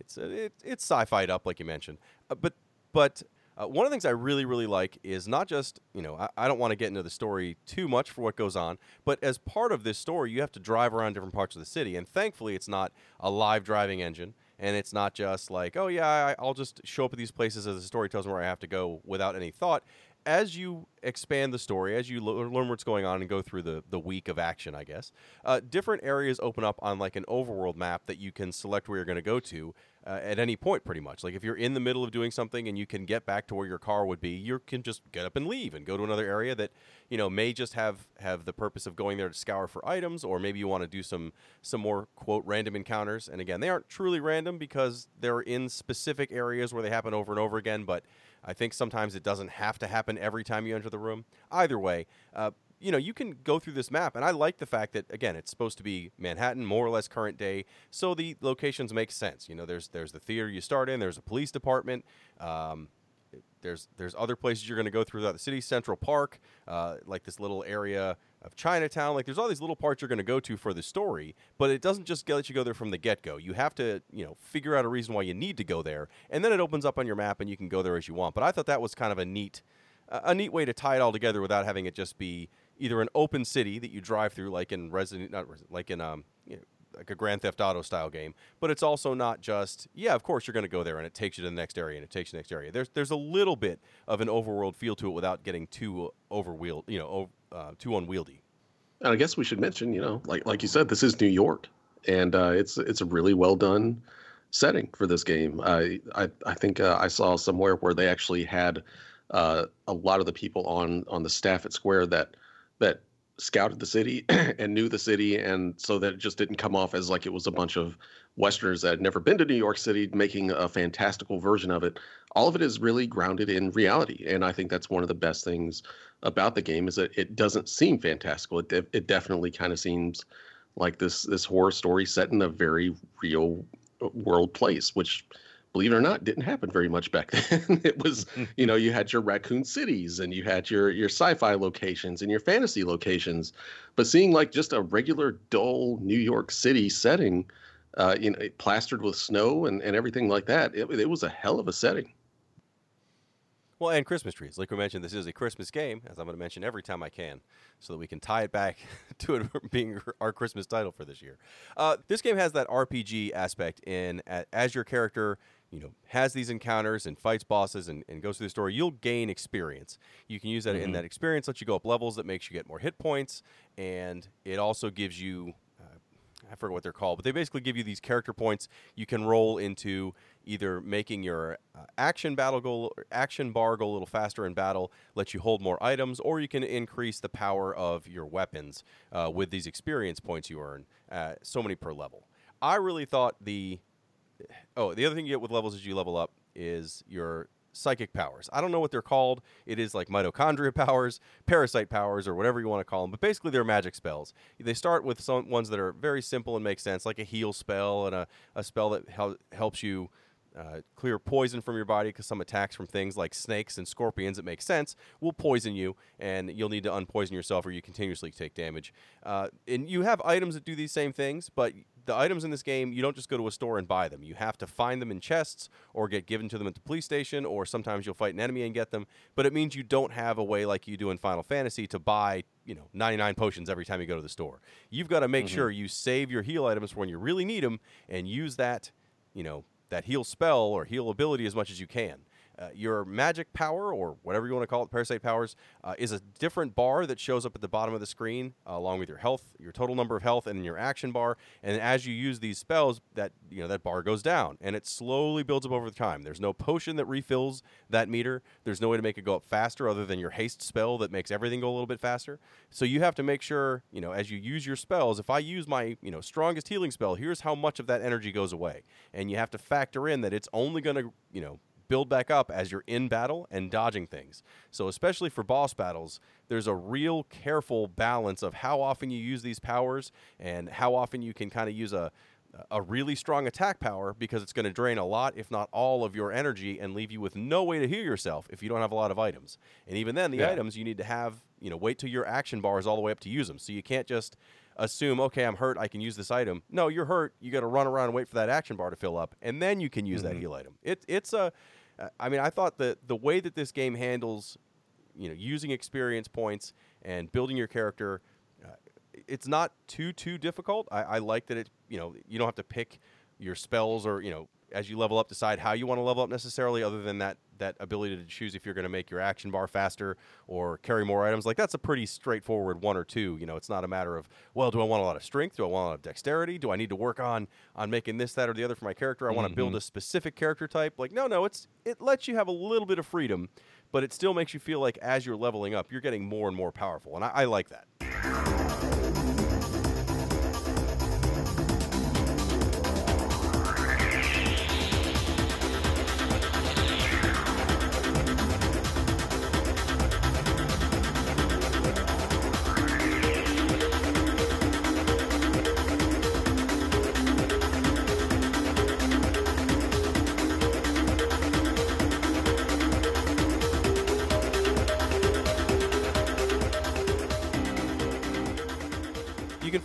it's uh, it, it's sci-fied up, like you mentioned. Uh, but but uh, one of the things I really, really like is not just, you know, I, I don't want to get into the story too much for what goes on, but as part of this story, you have to drive around different parts of the city. And thankfully, it's not a live driving engine. And it's not just like, oh, yeah, I, I'll just show up at these places as the story tells me where I have to go without any thought as you expand the story, as you learn what's going on and go through the, the week of action, I guess, uh, different areas open up on like an overworld map that you can select where you're going to go to. Uh, at any point, pretty much. Like if you're in the middle of doing something and you can get back to where your car would be, you can just get up and leave and go to another area that you know may just have have the purpose of going there to scour for items, or maybe you want to do some some more quote random encounters. And again, they aren't truly random because they're in specific areas where they happen over and over again, but I think sometimes it doesn't have to happen every time you enter the room. Either way, uh, you know, you can go through this map, and I like the fact that again, it's supposed to be Manhattan, more or less current day, so the locations make sense. You know, there's there's the theater you start in, there's a police department. Um, there's there's other places you're going to go throughout the city, Central Park, uh, like this little area of Chinatown. Like there's all these little parts you're going to go to for the story, but it doesn't just let you go there from the get go. You have to you know figure out a reason why you need to go there, and then it opens up on your map and you can go there as you want. But I thought that was kind of a neat a neat way to tie it all together without having it just be either an open city that you drive through, like in Resident, not Resident, like in um, you know, like a Grand Theft Auto style game, but it's also not just yeah, of course you're going to go there and it takes you to the next area and it takes you to the next area. There's there's a little bit of an overworld feel to it without getting too overwheel, you know, uh, too unwieldy. And I guess we should mention, you know, like like you said, this is New York, and uh, it's it's a really well done setting for this game. I I, I think uh, I saw somewhere where they actually had uh, a lot of the people on on the staff at Square that that scouted the city and knew the city and so that it just didn't come off as like it was a bunch of westerners that had never been to new york city making a fantastical version of it. All of it is really grounded in reality and i think that's one of the best things about the game is that it doesn't seem fantastical. It, de- it definitely kind of seems like this this horror story set in a very real uh, world place which believe it or not, didn't happen very much back then. it was, you know, you had your raccoon cities and you had your your sci-fi locations and your fantasy locations, but seeing like just a regular dull New York City setting, uh, you know, plastered with snow and, and everything like that, it, it was a hell of a setting. Well, and Christmas trees. Like we mentioned, this is a Christmas game, as I'm going to mention every time I can, so that we can tie it back to it being our Christmas title for this year. Uh, this game has that RPG aspect in as your character you know has these encounters and fights bosses and, and goes through the story you'll gain experience you can use that mm-hmm. in that experience lets you go up levels that makes you get more hit points and it also gives you uh, i forget what they're called but they basically give you these character points you can roll into either making your uh, action battle go action bar go a little faster in battle let you hold more items or you can increase the power of your weapons uh, with these experience points you earn uh, so many per level i really thought the oh, the other thing you get with levels as you level up is your psychic powers. I don't know what they're called. It is like mitochondria powers, parasite powers, or whatever you want to call them. But basically, they're magic spells. They start with some ones that are very simple and make sense, like a heal spell and a, a spell that hel- helps you uh, clear poison from your body because some attacks from things like snakes and scorpions that make sense will poison you and you'll need to unpoison yourself or you continuously take damage uh, and you have items that do these same things but the items in this game, you don't just go to a store and buy them. You have to find them in chests or get given to them at the police station, or sometimes you'll fight an enemy and get them. But it means you don't have a way like you do in Final Fantasy to buy, you know, 99 potions every time you go to the store. You've got to make mm-hmm. sure you save your heal items for when you really need them and use that, you know, that heal spell or heal ability as much as you can. Uh, your magic power, or whatever you want to call it, parasite powers, uh, is a different bar that shows up at the bottom of the screen, uh, along with your health, your total number of health, and your action bar. And as you use these spells, that you know that bar goes down, and it slowly builds up over time. There's no potion that refills that meter. There's no way to make it go up faster other than your haste spell that makes everything go a little bit faster. So you have to make sure, you know, as you use your spells, if I use my you know strongest healing spell, here's how much of that energy goes away, and you have to factor in that it's only going to you know build back up as you're in battle and dodging things. So, especially for boss battles, there's a real careful balance of how often you use these powers and how often you can kind of use a a really strong attack power because it's going to drain a lot, if not all, of your energy and leave you with no way to heal yourself if you don't have a lot of items. And even then, the yeah. items you need to have, you know, wait till your action bar is all the way up to use them. So you can't just assume, okay, I'm hurt, I can use this item. No, you're hurt. You got to run around and wait for that action bar to fill up, and then you can use mm-hmm. that heal item. It, it's a, I mean, I thought that the way that this game handles, you know, using experience points and building your character, uh, it's not too too difficult. I, I like that it, you know, you don't have to pick your spells or you know as you level up, decide how you want to level up necessarily, other than that that ability to choose if you're going to make your action bar faster or carry more items. Like that's a pretty straightforward one or two. You know, it's not a matter of well, do I want a lot of strength? Do I want a lot of dexterity? Do I need to work on on making this, that, or the other for my character? I want to build mm-hmm. a specific character type. Like no, no, it's it lets you have a little bit of freedom, but it still makes you feel like as you're leveling up, you're getting more and more powerful, and I, I like that.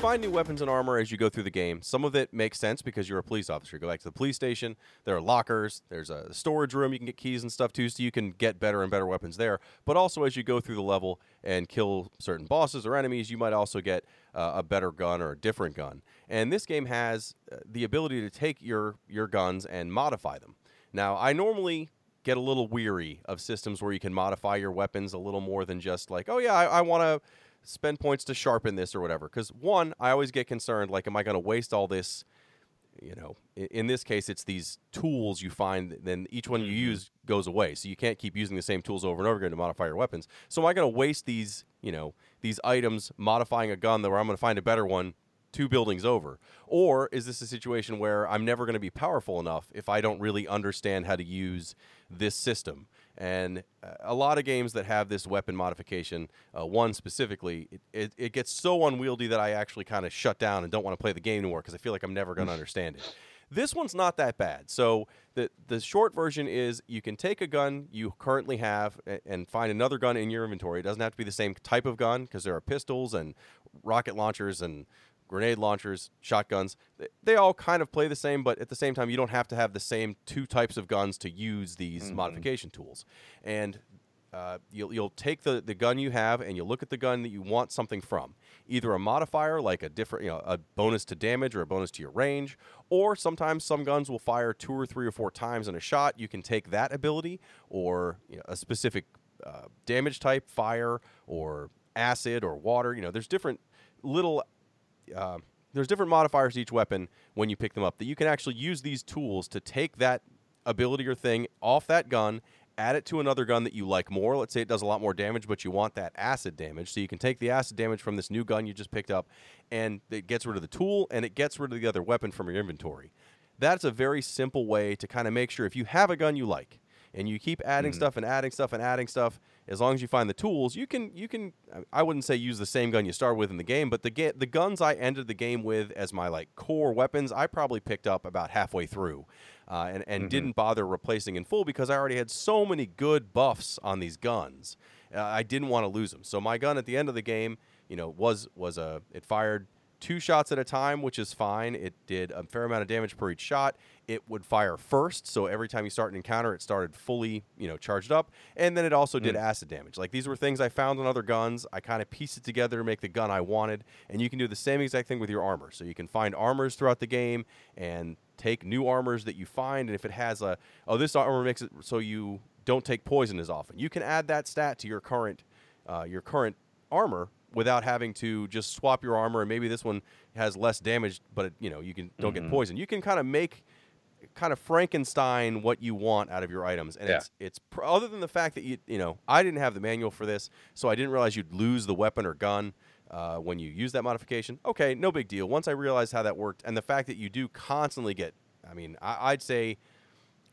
Find new weapons and armor as you go through the game. Some of it makes sense because you're a police officer. You go back to the police station. There are lockers. There's a storage room. You can get keys and stuff too, so you can get better and better weapons there. But also, as you go through the level and kill certain bosses or enemies, you might also get uh, a better gun or a different gun. And this game has uh, the ability to take your your guns and modify them. Now, I normally get a little weary of systems where you can modify your weapons a little more than just like, oh yeah, I, I want to spend points to sharpen this or whatever. Because one, I always get concerned, like, am I going to waste all this? You know, in, in this case, it's these tools you find. Then each one you mm-hmm. use goes away, so you can't keep using the same tools over and over again to modify your weapons. So am I going to waste these? You know, these items modifying a gun that where I'm going to find a better one two buildings over? Or is this a situation where I'm never going to be powerful enough if I don't really understand how to use this system? And uh, a lot of games that have this weapon modification, uh, one specifically, it, it, it gets so unwieldy that I actually kind of shut down and don't want to play the game anymore because I feel like I'm never going to understand it. This one's not that bad. So the the short version is you can take a gun you currently have a- and find another gun in your inventory. It doesn't have to be the same type of gun because there are pistols and rocket launchers and grenade launchers, shotguns. They all kind of play the same, but at the same time, you don't have to have the same two types of guns to use these modification tools. And uh, you'll, you'll take the, the gun you have and you'll look at the gun that you want something from. Either a modifier, like a different, you know, a bonus to damage or a bonus to your range, or sometimes some guns will fire two or three or four times in a shot. You can take that ability or you know, a specific uh, damage type, fire or acid or water. You know, there's different little uh, there's different modifiers to each weapon when you pick them up that you can actually use these tools to take that ability or thing off that gun add it to another gun that you like more. Let's say it does a lot more damage but you want that acid damage. So you can take the acid damage from this new gun you just picked up and it gets rid of the tool and it gets rid of the other weapon from your inventory. That's a very simple way to kind of make sure if you have a gun you like and you keep adding stuff and adding stuff and adding stuff as long as you find the tools you can you can i wouldn't say use the same gun you start with in the game but the ga- the guns i ended the game with as my like core weapons i probably picked up about halfway through uh, and, and didn't bother replacing in full because i already had so many good buffs on these guns. Uh, i didn't want to lose them so my gun at the end of the game you know was was a it fired two shots at a time, which is fine. It did a fair amount of damage per each shot. It would fire first, so every time you start an encounter, it started fully, you know, charged up, and then it also did acid damage. Like these were things I found on other guns. I kind of pieced it together to make the gun I wanted, and you can do the same exact thing with your armor. So you can find armors throughout the game and take new armors that you find, and if it has a oh this armor makes it so you don't take poison as often, you can add that stat to your current uh, your current armor without having to just swap your armor and maybe this one has less damage but it, you know you can don't get poisoned. You can kind of make kind of frankenstein what you want out of your items and Yeah. it's it's pr- other than the fact that you you know i didn't have the manual for this so i didn't realize you'd lose the weapon or gun uh, when you use that modification. Okay no big deal. Once i realized how that worked and the fact that you do constantly get i mean I, i'd say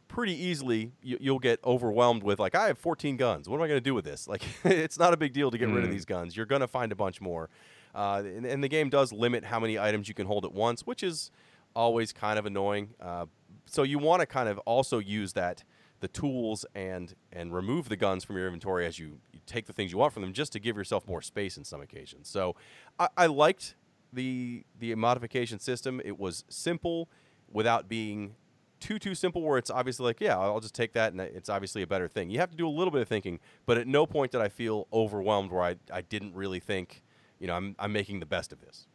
pretty easily you, you'll get overwhelmed with like I have 14 guns. What am I going to do with this? Like it's not a big deal to get rid of Mm. these guns. You're going to find a bunch more. Uh, and, and the game does limit how many items you can hold at once, which is always kind of annoying. Uh, so you want to kind of also use that the tools and and remove the guns from your inventory as you, you take the things you want from them, just to give yourself more space in some occasions. So I, I liked the the modification system. It was simple without being too too simple where it's obviously like yeah I'll just take that and it's obviously a better thing. You have to do a little bit of thinking, but at no point did I feel overwhelmed where I, I didn't really think you know I'm I'm making the best of this.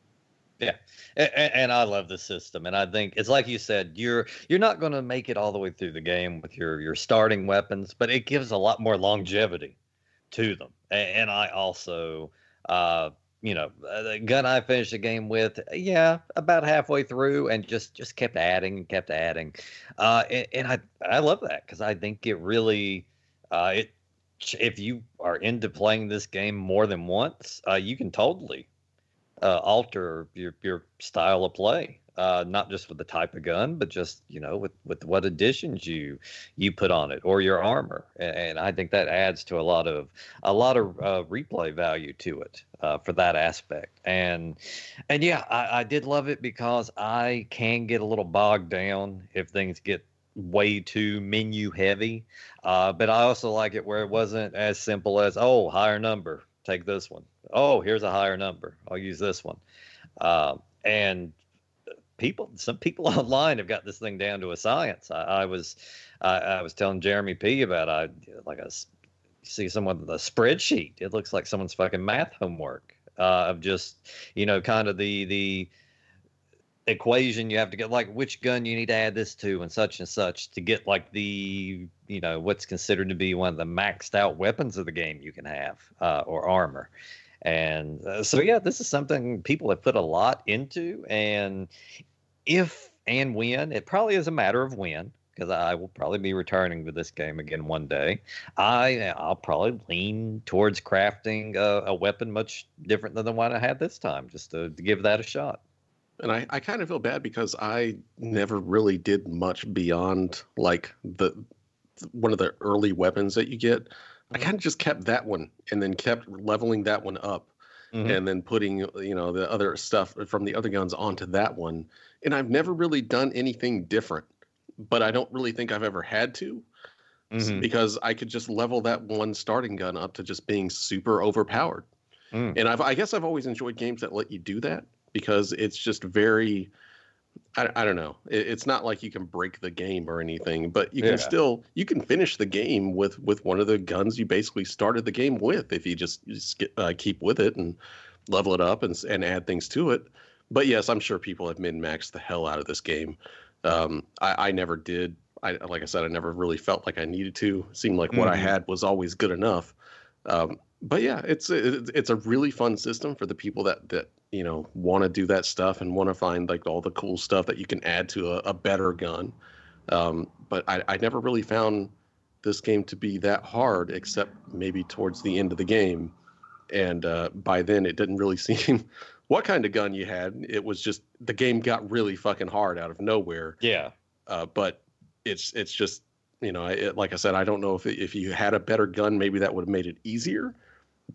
Yeah, and, and, I love the system, and I think it's like you said, you're you're not going to make it all the way through the game with your your starting weapons, but it gives a lot more longevity to them. And, and I also, uh, you know, uh, the gun I finished the game with, yeah, about halfway through, and just just kept adding and kept adding, uh, and, and I I love that because I think it really, uh, it if you are into playing this game more than once, uh, you can totally uh, alter your your style of play. Uh, not just with the type of gun, but just you know with with what additions you you put on it or your armor, and, and I think that adds to a lot of a lot of uh, replay value to it uh, for that aspect. And and yeah, I, I did love it because I can get a little bogged down if things get way too menu heavy. Uh, but I also like it where it wasn't as simple as oh higher number, take this one. Oh, here's a higher number. I'll use this one. Uh, and people, some people online have got this thing down to a science. I, I was, I, I, was telling Jeremy P about I like I see someone with a spreadsheet. It looks like someone's fucking math homework uh, of just you know kind of the the equation you have to get like which gun you need to add this to and such and such to get like the you know what's considered to be one of the maxed out weapons of the game you can have uh, or armor and uh, so yeah this is something people have put a lot into and if and when it probably is a matter of when because I will probably be returning to this game again one day. I I'll probably lean towards crafting a, a weapon much different than the one I had this time, just to, to give that a shot. And I, I kind of feel bad because I never really did much beyond like the one of the early weapons that you get. I mm-hmm. kind of just kept that one and then kept leveling that one up mm-hmm. and then putting you know the other stuff from the other guns onto that one. And I've never really done anything different, but I don't really think I've ever had to. Mm-hmm. Because I could just level that one starting gun up to just being super overpowered. Mm. And I've, I guess I've always enjoyed games that let you do that because it's just very I, I don't know. It, it's not like you can break the game or anything, but you can yeah. still you can finish the game with with one of the guns you basically started the game with if you just, just get, uh, keep with it and level it up and and add things to it. But yes, I'm sure people have min maxed the hell out of this game. Um, I, I never did. I like I said, I never really felt like I needed to. It seemed like mm-hmm. what I mm-hmm. had was always good enough. Um, but yeah, it's it's a really fun system for the people that that you know want to do that stuff and want to find like all the cool stuff that you can add to a, a better gun. Um, but I, I never really found this game to be that hard, except maybe towards the end of the game. And uh, by then, it didn't really seem what kind of gun you had. It was just the game got really fucking hard out of nowhere. Yeah. Uh, but it's it's just you know, it, like I said, I don't know if if you had a better gun, maybe that would have made it easier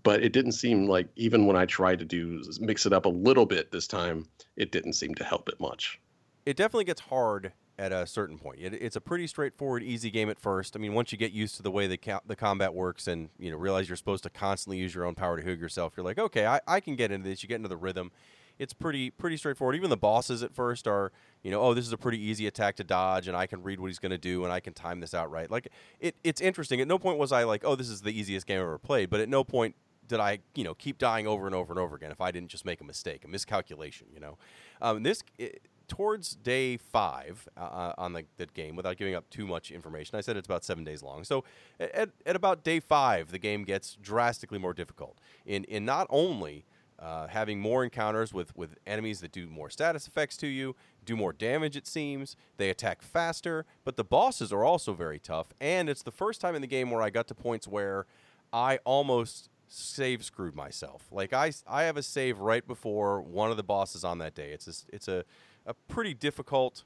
but it didn't seem like even when I tried to do mix it up a little bit this time, it didn't seem to help it much. It definitely gets hard at a certain point. It, it's a pretty straightforward, easy game at first. I mean, once you get used to the way the the combat works and you know realize you're supposed to constantly use your own power to hook yourself, you're like, okay, I, I can get into this. You get into the rhythm. It's pretty pretty straightforward. Even the bosses at first are, you know, oh, this is a pretty easy attack to dodge, and I can read what he's going to do, and I can time this out right. Like it, it's interesting. At no point was I like, oh, this is the easiest game I've ever played. But at no point did I, you know, keep dying over and over and over again if I didn't just make a mistake, a miscalculation, you know. Um, this it, towards day five uh, uh on the, the game, without giving up too much information, I said it's about seven days long. So at, at about day five, the game gets drastically more difficult in in not only uh, having more encounters with, with enemies that do more status effects to you, do more damage, it seems. They attack faster, but the bosses are also very tough. And it's the first time in the game where I got to points where I almost save screwed myself. Like I, I have a save right before one of the bosses on that day. It's a, it's a, a pretty difficult,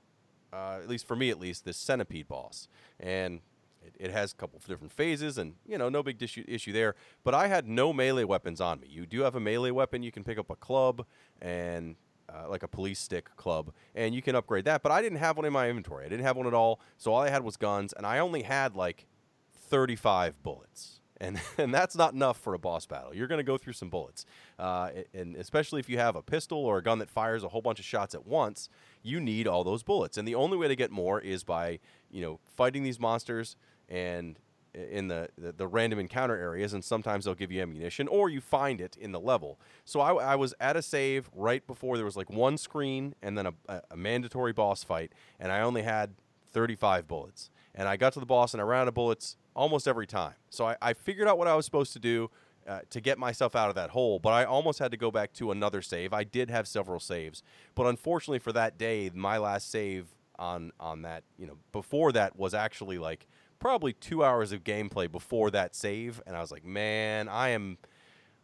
uh, at least for me at least, this centipede boss, and it, it has a couple of different phases, and you know no big issue issue there. But I had no melee weapons on me. You do have a melee weapon. You can pick up a club and. Uh, like a police stick club, and you can upgrade that. But I didn't have one in my inventory. I didn't have one at all. So all I had was guns, and I only had like 35 bullets and and that's not enough for a boss battle. You're going to go through some bullets, uh, and especially if you have a pistol or a gun that fires a whole bunch of shots at once, you need all those bullets. And the only way to get more is by you know fighting these monsters and in the, the, the random encounter areas, and sometimes they'll give you ammunition, or you find it in the level. So I, I was at a save right before there was like one screen and then a, a, a mandatory boss fight, and I only had 35 bullets. And I got to the boss and I ran out of bullets almost every time. So I, I figured out what I was supposed to do. Uh, to get myself out of that hole, but I almost had to go back to another save. I did have several saves, but unfortunately for that day, my last save on on that, you know, before that was actually like probably two hours of gameplay before that save, and I was like, man, I am.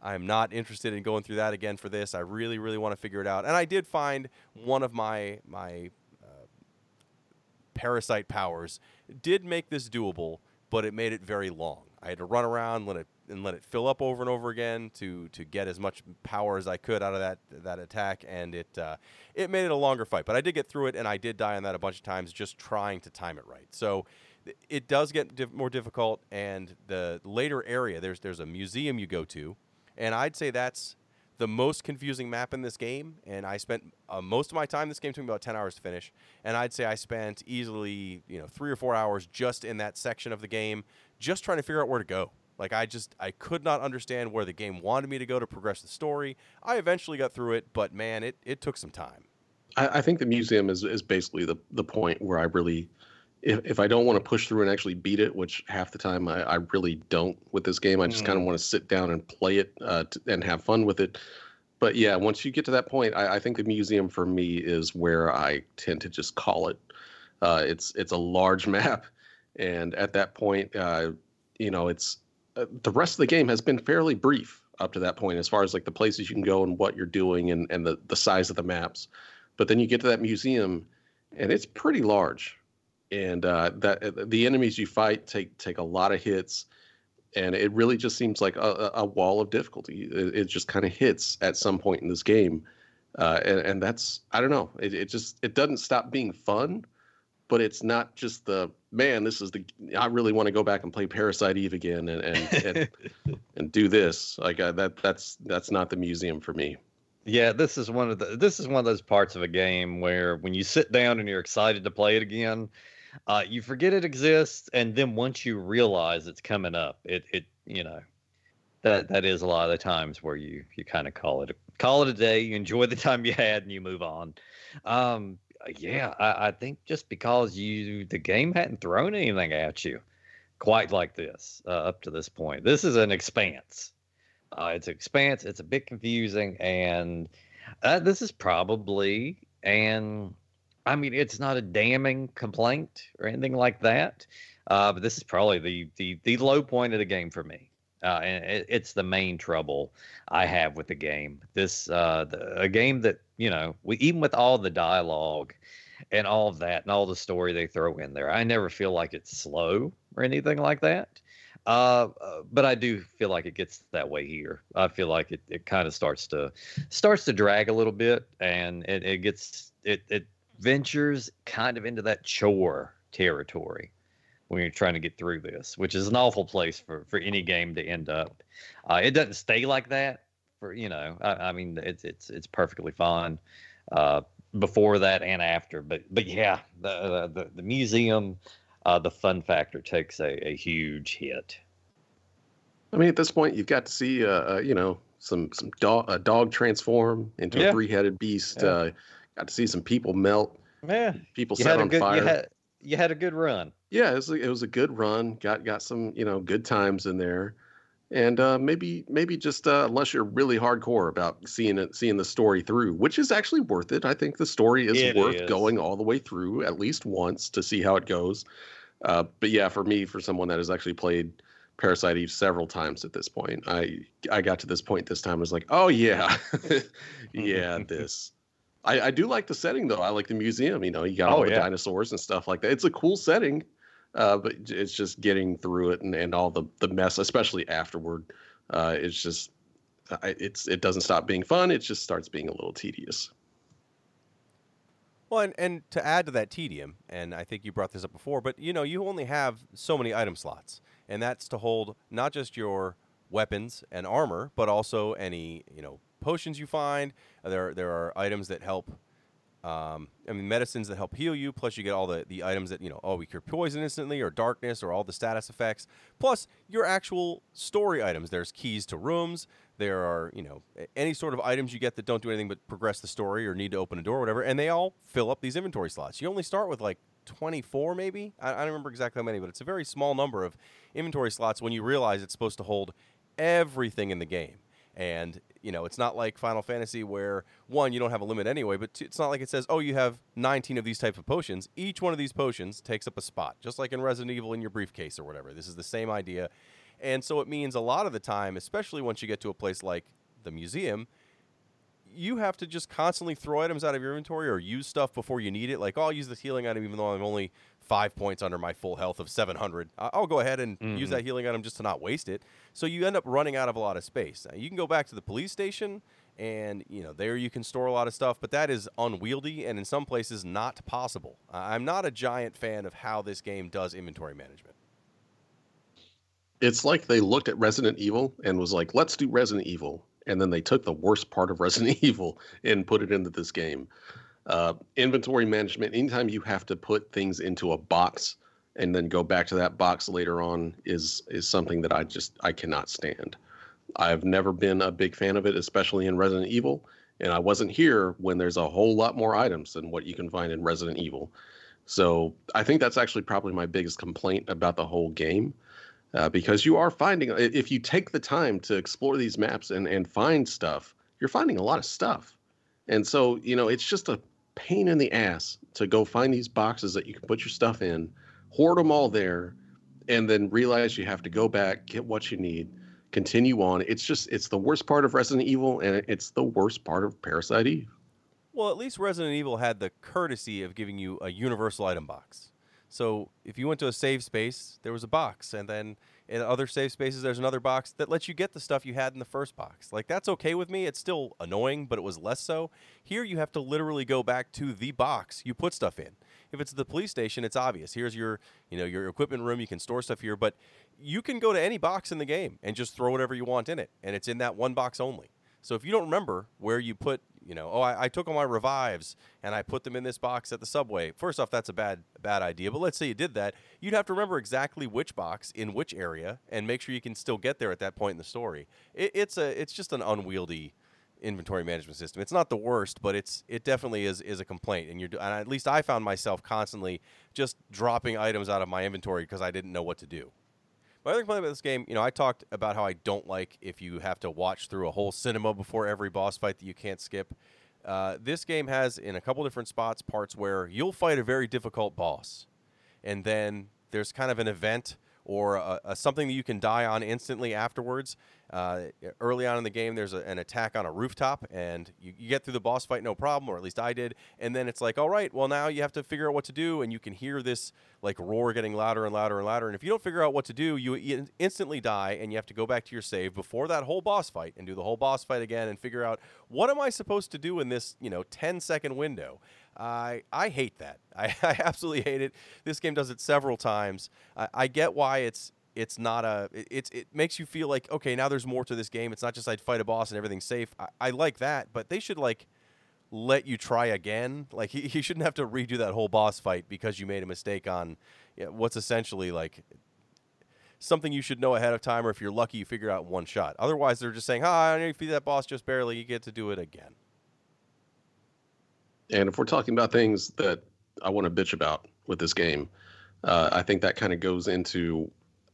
I am not interested in going through that again for this. I really, really want to figure it out. And I did find one of my my uh, parasite powers did make this doable, but it made it very long. I had to run around, let it and let it fill up over and over again to to get as much power as I could out of that that attack, and it uh, it made it a longer fight. But I did get through it, and I did die on that a bunch of times just trying to time it right. So it does get diff- more difficult, and the later area there's there's a museum you go to, and I'd say that's the most confusing map in this game. And I spent uh, most of my time. This game took me about ten hours to finish, and I'd say I spent easily you know three or four hours just in that section of the game, just trying to figure out where to go. Like I just I could not understand where the game wanted me to go to progress the story. I eventually got through it, but man, it, it took some time. I, I think the museum is, is basically the, the point where I really if, if I don't want to push through and actually beat it, which half the time I, I really don't with this game, I just mm. kind of want to sit down and play it uh, to, and have fun with it. But yeah, once you get to that point, I, I, think the museum for me is where I tend to just call it. Uh, it's it's a large map, and at that point, uh, you know, it's uh, the rest of the game has been fairly brief up to that point as far as like the places you can go and what you're doing and and the the size of the maps. But then you get to that museum, and it's pretty large and uh, that uh, the enemies you fight take take a lot of hits, and it really just seems like a, a wall of difficulty. It, it just kind of hits at some point in this game, uh, and, and that's I don't know. It, it just it doesn't stop being fun, but it's not just the man. This is the I really want to go back and play Parasite Eve again and and and, and do this like uh, that. That's that's not the museum for me. Yeah, this is one of the this is one of those parts of a game where when you sit down and you're excited to play it again, uh, you forget it exists, and then once you realize it's coming up, it it you know that that is a lot of the times where you you kind of call it call it a day. You enjoy the time you had, and you move on. Um, yeah, I, I think just because you the game hadn't thrown anything at you quite like this uh, up to this point. This is an expanse. Uh, it's an expanse. It's a bit confusing, and uh, this is probably and I mean, it's not a damning complaint or anything like that, uh, but this is probably the, the the low point of the game for me. Uh, and it, it's the main trouble I have with the game. This uh, the, a game that you know, we even with all the dialogue and all of that and all the story they throw in there, I never feel like it's slow or anything like that. Uh, but I do feel like it gets that way here. I feel like it, it kind of starts to starts to drag a little bit, and it, it gets it it ventures kind of into that chore territory when you're trying to get through this, which is an awful place for, for any game to end up. Uh, it doesn't stay like that for you know. I, I mean, it's it's it's perfectly fine uh, before that and after. But but yeah, the the, the museum, uh, the fun factor takes a, a huge hit. I mean, at this point, you've got to see uh, uh you know some some dog a dog transform into yeah. a three headed beast. Yeah. Got to see some people melt. Man, people you set on good, fire. You had, you had a good run. Yeah, it was, a, it was a good run. Got got some you know good times in there, and uh, maybe maybe just uh, unless you're really hardcore about seeing it, seeing the story through, which is actually worth it. I think the story is it worth is. going all the way through at least once to see how it goes. Uh, but yeah, for me, for someone that has actually played Parasite Eve several times at this point, I I got to this point this time. I was like, oh yeah, yeah, this. I, I do like the setting though. I like the museum. You know, you got all oh, the yeah. dinosaurs and stuff like that. It's a cool setting, uh, but it's just getting through it and, and all the the mess, especially afterward. Uh, it's just it's it doesn't stop being fun. It just starts being a little tedious. Well, and, and to add to that tedium, and I think you brought this up before, but you know, you only have so many item slots, and that's to hold not just your weapons and armor, but also any you know potions you find. There there are items that help Um, I mean, medicines that help heal you. Plus, you get all the, the items that you know. Oh, we cure poison instantly, or darkness, or all the status effects. Plus, your actual story items. There's keys to rooms. There are you know any sort of items you get that don't do anything but progress the story or need to open a door, or whatever. And they all fill up these inventory slots. You only start with like 24 maybe I, I, don't remember exactly how many but it's a very small number of inventory slots when you realize it's supposed to hold everything in the game and you know it's not like final fantasy where one you don't have a limit anyway but two, it's not like it says oh you have 19 of these types of potions. Each one of these potions takes up a spot just like in resident evil in your briefcase or whatever. This is the same idea. And so it means a lot of the time especially once you get to a place like the museum you have to just constantly throw items out of your inventory or use stuff before you need it. Like, oh, I'll use this healing item even though I'm only five points under my full health of 700. I'll go ahead and mm-hmm. use that healing item just to not waste it. So you end up running out of a lot of space. Now, you can go back to the police station and you know there you can store a lot of stuff but that is unwieldy and in some places not possible i'm not a giant fan of how this game does inventory management it's like they looked at resident evil and was like let's do resident evil and then they took the worst part of Resident Evil and put it into this game. Uh, inventory management. Anytime you have to put things into a box and then go back to that box later on is is something that I just I cannot stand. I've never been a big fan of it, especially in Resident Evil, and I wasn't here when there's a whole lot more items than what you can find in Resident Evil. So I think that's actually probably my biggest complaint about the whole game uh, because you are finding if you take the time to explore these maps and and find stuff, you're finding a lot of stuff, and so you know it's just a pain in the ass to go find these boxes that you can put your stuff in, hoard them all there, and then realize you have to go back, get what you need, continue on. It's just it's the worst part of Resident Evil, and it's the worst part of Parasite Eve. Well, at least Resident Evil had the courtesy of giving you a universal item box. So if you went to a save space, there was a box, and then in other safe spaces, there's another box that lets you get the stuff you had in the first box. Like that's okay with me. It's still annoying, but it was less so. Here, you have to literally go back to the box you put stuff in. If it's the police station, it's obvious. Here's your, you know, your equipment room. You can store stuff here, but you can go to any box in the game and just throw whatever you want in it, and it's in that one box only. So if you don't remember where you put you know, oh, I, I, took all my revives and I put them in this box at the subway. First off, that's a bad bad idea. But let's say you did that, you'd have to remember exactly which box in which area and make sure you can still get there at that point in the story. It, it's a it's just an unwieldy inventory management system. It's not the worst, but it's it definitely is is a complaint. And you're and at least I found myself constantly just dropping items out of my inventory because I didn't know what to do. My other complaint about this game, you know, I talked about how I don't like if you have to watch through a whole cinema before every boss fight that you can't skip. Uh, this game has, in a couple different spots, parts where you'll fight a very difficult boss, and then there's kind of an event or a, a something that you can die on instantly afterwards uh, early on in the game, there's a, an attack on a rooftop, and you, you, get through the boss fight no problem, or at least I did. And then it's like, all right, well now you have to figure out what to do, and you can hear this like roar getting louder and louder and louder. And if you don't figure out what to do, you instantly die, and you have to go back to your save before that whole boss fight and do the whole boss fight again and figure out what am I supposed to do in this you know 10 second window. I I hate that. I, I absolutely hate it. This game does it several times. I, I get why it's it's not a it, it's it makes you feel like okay now there's more to this game. It's not just i'd fight a boss and everything's safe. I, I like that but they should like let you try again. Like he, he shouldn't have to redo that whole boss fight because you made a mistake on you know, what's essentially like something you should know ahead of time or if you're lucky you figure out one shot. Otherwise they're just saying ah oh, you beat that boss just barely. You get to do it again. And if we're talking about things that i want to bitch about with this game uh, i think that kind of goes into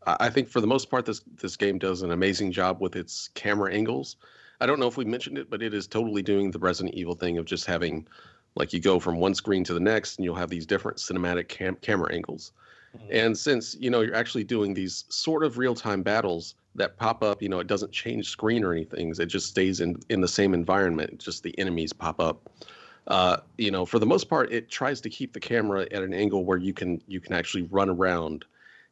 I think for the most part, this this game does an amazing job with its camera angles. I don't know if we mentioned it, but it is totally doing the Resident Evil thing of just having, like, you go from one screen to the next, and you'll have these different cinematic cam- camera angles. Mm-hmm. And since you know you're actually doing these sort of real time battles that pop up, you know, it doesn't change screen or anything. It just stays in in the same environment. Just the enemies pop up. Uh, you know, for the most part, it tries to keep the camera at an angle where you can you can actually run around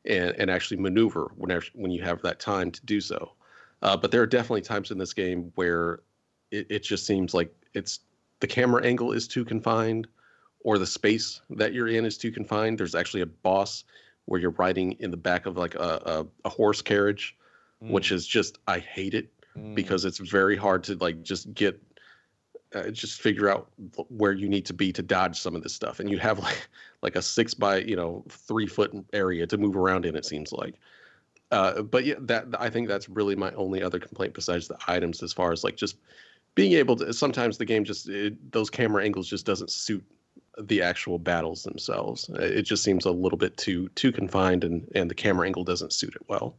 and, and actually maneuver whenever when you have that time to do so. Uh, but there are definitely times in this game where it, it just seems like it's the camera angle is too confined or the space that you're in is too confined. There's actually a boss where you're riding in the back of like a, a, a horse carriage, mm. which is just I hate it mm. because it's very hard to like just get uh, just figure out where you need to be to dodge some of this stuff, and you have like like a six by you know three foot area to move around in. It seems like. Uh, but yeah, that I think that's really my only other complaint besides the items, as far as like just being able to. Sometimes the game just it, those camera angles just doesn't suit the actual battles themselves. It just seems a little bit too too confined, and and the camera angle doesn't suit it well.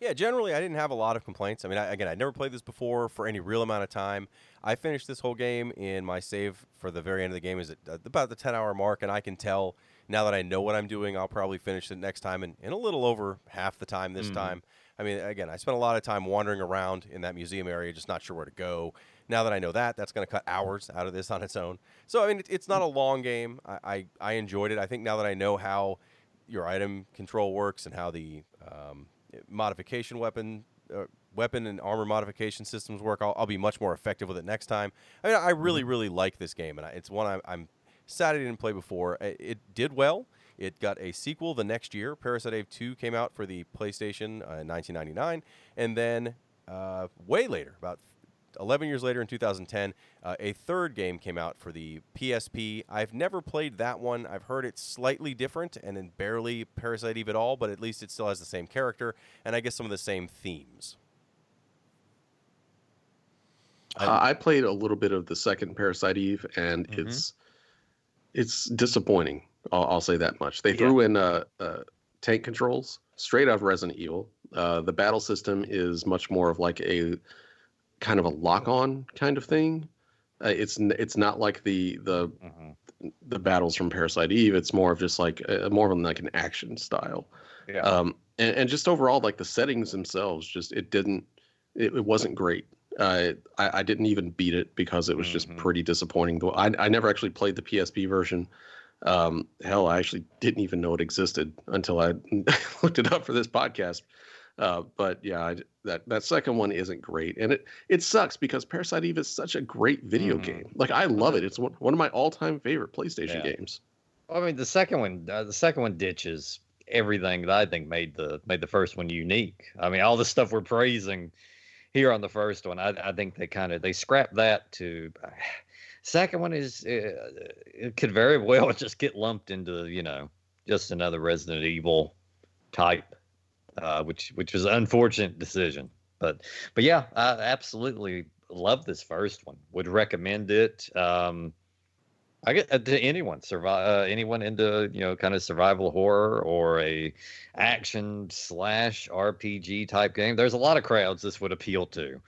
Yeah, generally, I didn't have a lot of complaints. I mean, I, again, I never played this before for any real amount of time. I finished this whole game in my save for the very end of the game is at about the 10 hour mark, and I can tell now that I know what I'm doing, I'll probably finish it next time in, in a little over half the time this mm-hmm. time. I mean, again, I spent a lot of time wandering around in that museum area, just not sure where to go. Now that I know that, that's going to cut hours out of this on its own. So, I mean, it, it's not a long game. I, I, I, enjoyed it. I think now that I know how your item control works and how the um, modification weapon uh, weapon and armor modification systems work, I'll, I'll, be much more effective with it next time. I mean, I really, mm-hmm. really like this game, and I, it's one I, am sad I didn't play before. It, it, did well. It got a sequel the next year. Parasite Eve 2 came out for the PlayStation uh, in 1999, and then uh, way later, about 11 years later in 2010, uh, a third game came out for the PSP. I've never played that one. I've heard it's slightly different and then barely Parasite Eve at all, but at least it still has the same character and I guess some of the same themes. Uh, I played a little bit of the second Parasite Eve, and mm-hmm. it's it's disappointing. I'll, I'll, say that much. They yeah. threw in uh, uh, tank controls straight out of Resident Evil. Uh, the battle system is much more of like a kind of a lock-on kind of thing. Uh, it's it's not like the the mm-hmm. the battles from Parasite Eve. It's more of just like uh, more of like an action style. Yeah. Um, and, and just overall, like the settings themselves, just it didn't, it, it wasn't great. Uh, I, I didn't even beat it because it was just mm-hmm. pretty disappointing. Though I, I never actually played the PSP version. Um, hell, I actually didn't even know it existed until I looked it up for this podcast. Uh, but yeah, I, that that second one isn't great, and it it sucks because Parasite Eve is such a great video mm. game. Like I love it. It's one, one of my all time favorite PlayStation yeah. games. I mean, the second one, uh, the second one ditches everything that I think made the made the first one unique. I mean, all the stuff we're praising here on the first one, I, I think they kind of they scrapped that to. Uh, second one is uh, it could very well just get lumped into you know just another Resident Evil type uh, which which was an unfortunate decision. But but yeah, I absolutely love this first one. Would recommend it. Um, I get uh, to anyone survive uh, anyone into you know kind of survival horror or a action slash RPG type game. There's a lot of crowds this would appeal to,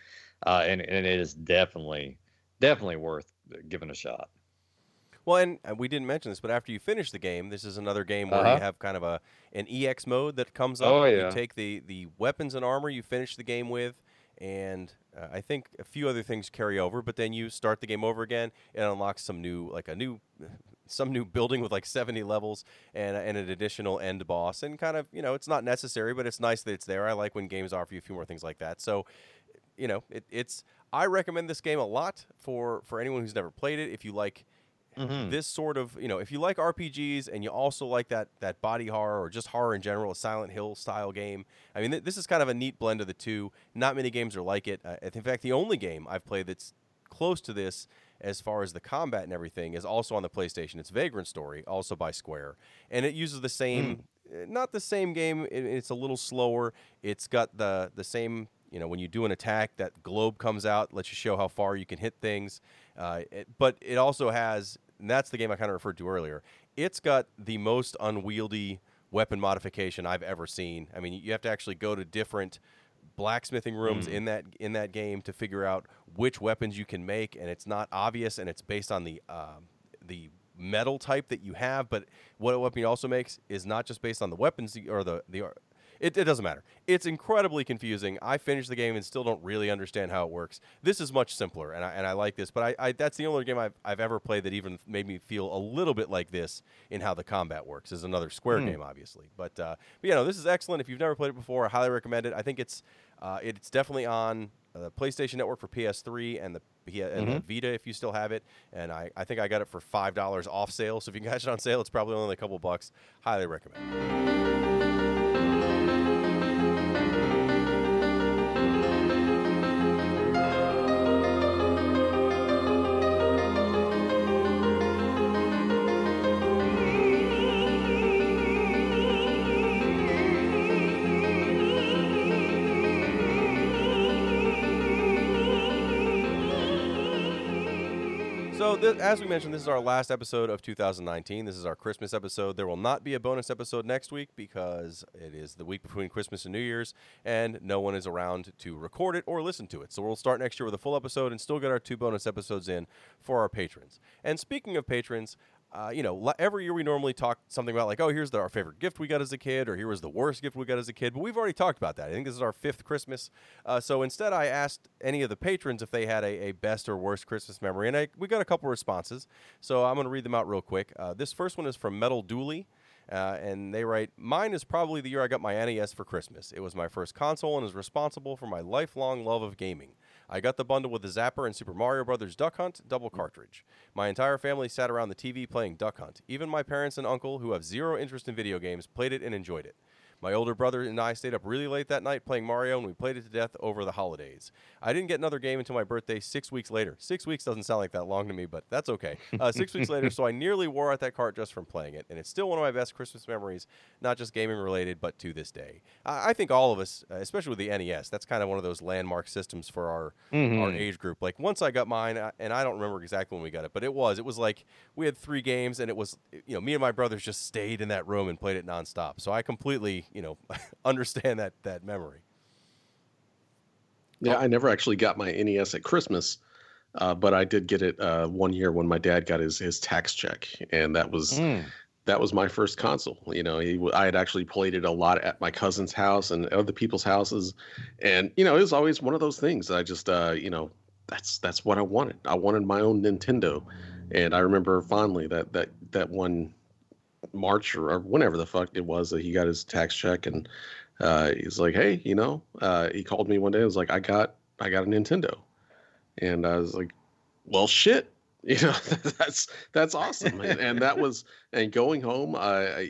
uh, and and it is definitely definitely worth giving a shot. Well, and we didn't mention this, but after you finish the game, this is another game where uh-huh. you have kind of a an EX mode that comes up. Oh yeah. You take the the weapons and armor you finish the game with, and uh, I think a few other things carry over. But then you start the game over again. It unlocks some new like a new some new building with like 70 levels and, and an additional end boss and kind of you know it's not necessary but it's nice that it's there i like when games offer you a few more things like that so you know it, it's i recommend this game a lot for for anyone who's never played it if you like Mm-hmm. This sort of, you know, if you like RPGs and you also like that that body horror or just horror in general, a Silent Hill style game. I mean, th- this is kind of a neat blend of the two. Not many games are like it. Uh, in fact, the only game I've played that's close to this as far as the combat and everything is also on the PlayStation. It's Vagrant Story, also by Square, and it uses the same, mm. not the same game. It, it's a little slower. It's got the the same. You know, when you do an attack, that globe comes out, lets you show how far you can hit things. Uh, it, but it also has and that's the game I kind of referred to earlier. It's got the most unwieldy weapon modification I've ever seen. I mean, you have to actually go to different blacksmithing rooms mm. in that in that game to figure out which weapons you can make, and it's not obvious, and it's based on the uh, the metal type that you have. But what a weapon also makes is not just based on the weapons or the the it, it doesn't matter. It's incredibly confusing. I finished the game and still don't really understand how it works. This is much simpler, and I, and I like this. But I, I that's the only game I've, I've ever played that even made me feel a little bit like this in how the combat works. Is another Square mm. game, obviously. But uh, but you know, this is excellent. If you've never played it before, I highly recommend it. I think it's uh, it's definitely on the PlayStation Network for PS3 and the and mm-hmm. the Vita if you still have it. And I, I think I got it for five dollars off sale. So if you can catch it on sale, it's probably only a couple bucks. Highly recommend. As we mentioned, this is our last episode of 2019. This is our Christmas episode. There will not be a bonus episode next week because it is the week between Christmas and New Year's, and no one is around to record it or listen to it. So, we'll start next year with a full episode and still get our two bonus episodes in for our patrons. And speaking of patrons, uh, you know, every year we normally talk something about like, oh, here's the, our favorite gift we got as a kid, or here was the worst gift we got as a kid. But we've already talked about that. I think this is our fifth Christmas. Uh, so instead, I asked any of the patrons if they had a, a best or worst Christmas memory, and I, we got a couple responses. So I'm going to read them out real quick. Uh, this first one is from Metal Dooley. Uh, and they write, Mine is probably the year I got my NES for Christmas. It was my first console and is responsible for my lifelong love of gaming. I got the bundle with the Zapper and Super Mario Brothers Duck Hunt double cartridge. My entire family sat around the TV playing Duck Hunt. Even my parents and uncle, who have zero interest in video games, played it and enjoyed it. My older brother and I stayed up really late that night playing Mario, and we played it to death over the holidays. I didn't get another game until my birthday six weeks later. Six weeks doesn't sound like that long to me, but that's okay. Uh, six weeks later, so I nearly wore out that cart just from playing it, and it's still one of my best Christmas memories, not just gaming related, but to this day. I, I think all of us, uh, especially with the NES, that's kind of one of those landmark systems for our mm-hmm. our age group. Like once I got mine, and I don't remember exactly when we got it, but it was it was like we had three games, and it was you know me and my brothers just stayed in that room and played it nonstop. So I completely you know. understand that that memory. Yeah, I never actually got my NES at Christmas, uh, but I did get it uh, one year when my dad got his his tax check, and that was mm. that was my first console. You know, he, I had actually played it a lot at my cousin's house and other people's houses, and you know, it was always one of those things. I just, uh, you know, that's that's what I wanted. I wanted my own Nintendo, and I remember fondly that that that one March or, or whenever the fuck it was that he got his tax check and uh, he's like, hey, you know, uh, he called me one day. I was like, I got, I got a Nintendo, and I was like, well, shit, you know, that's that's awesome, and, and that was, and going home,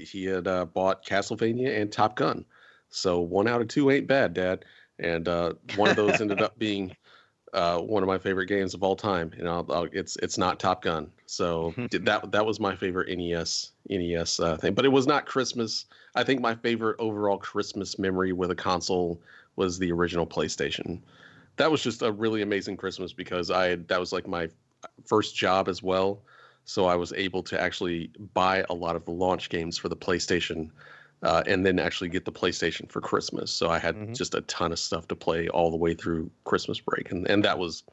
he had uh, bought Castlevania and Top Gun, so one out of two ain't bad, Dad, and uh, one of those ended up being uh, one of my favorite games of all time. You know, I'll, it's it's not Top Gun, so that that was my favorite NES NES uh, thing. But it was not Christmas. I think my favorite overall Christmas memory with a console was the original PlayStation. That was just a really amazing Christmas because I that was like my first job as well. So I was able to actually buy a lot of the launch games for the PlayStation uh, and then actually get the PlayStation for Christmas. So I had mm-hmm. just a ton of stuff to play all the way through Christmas break, and and that was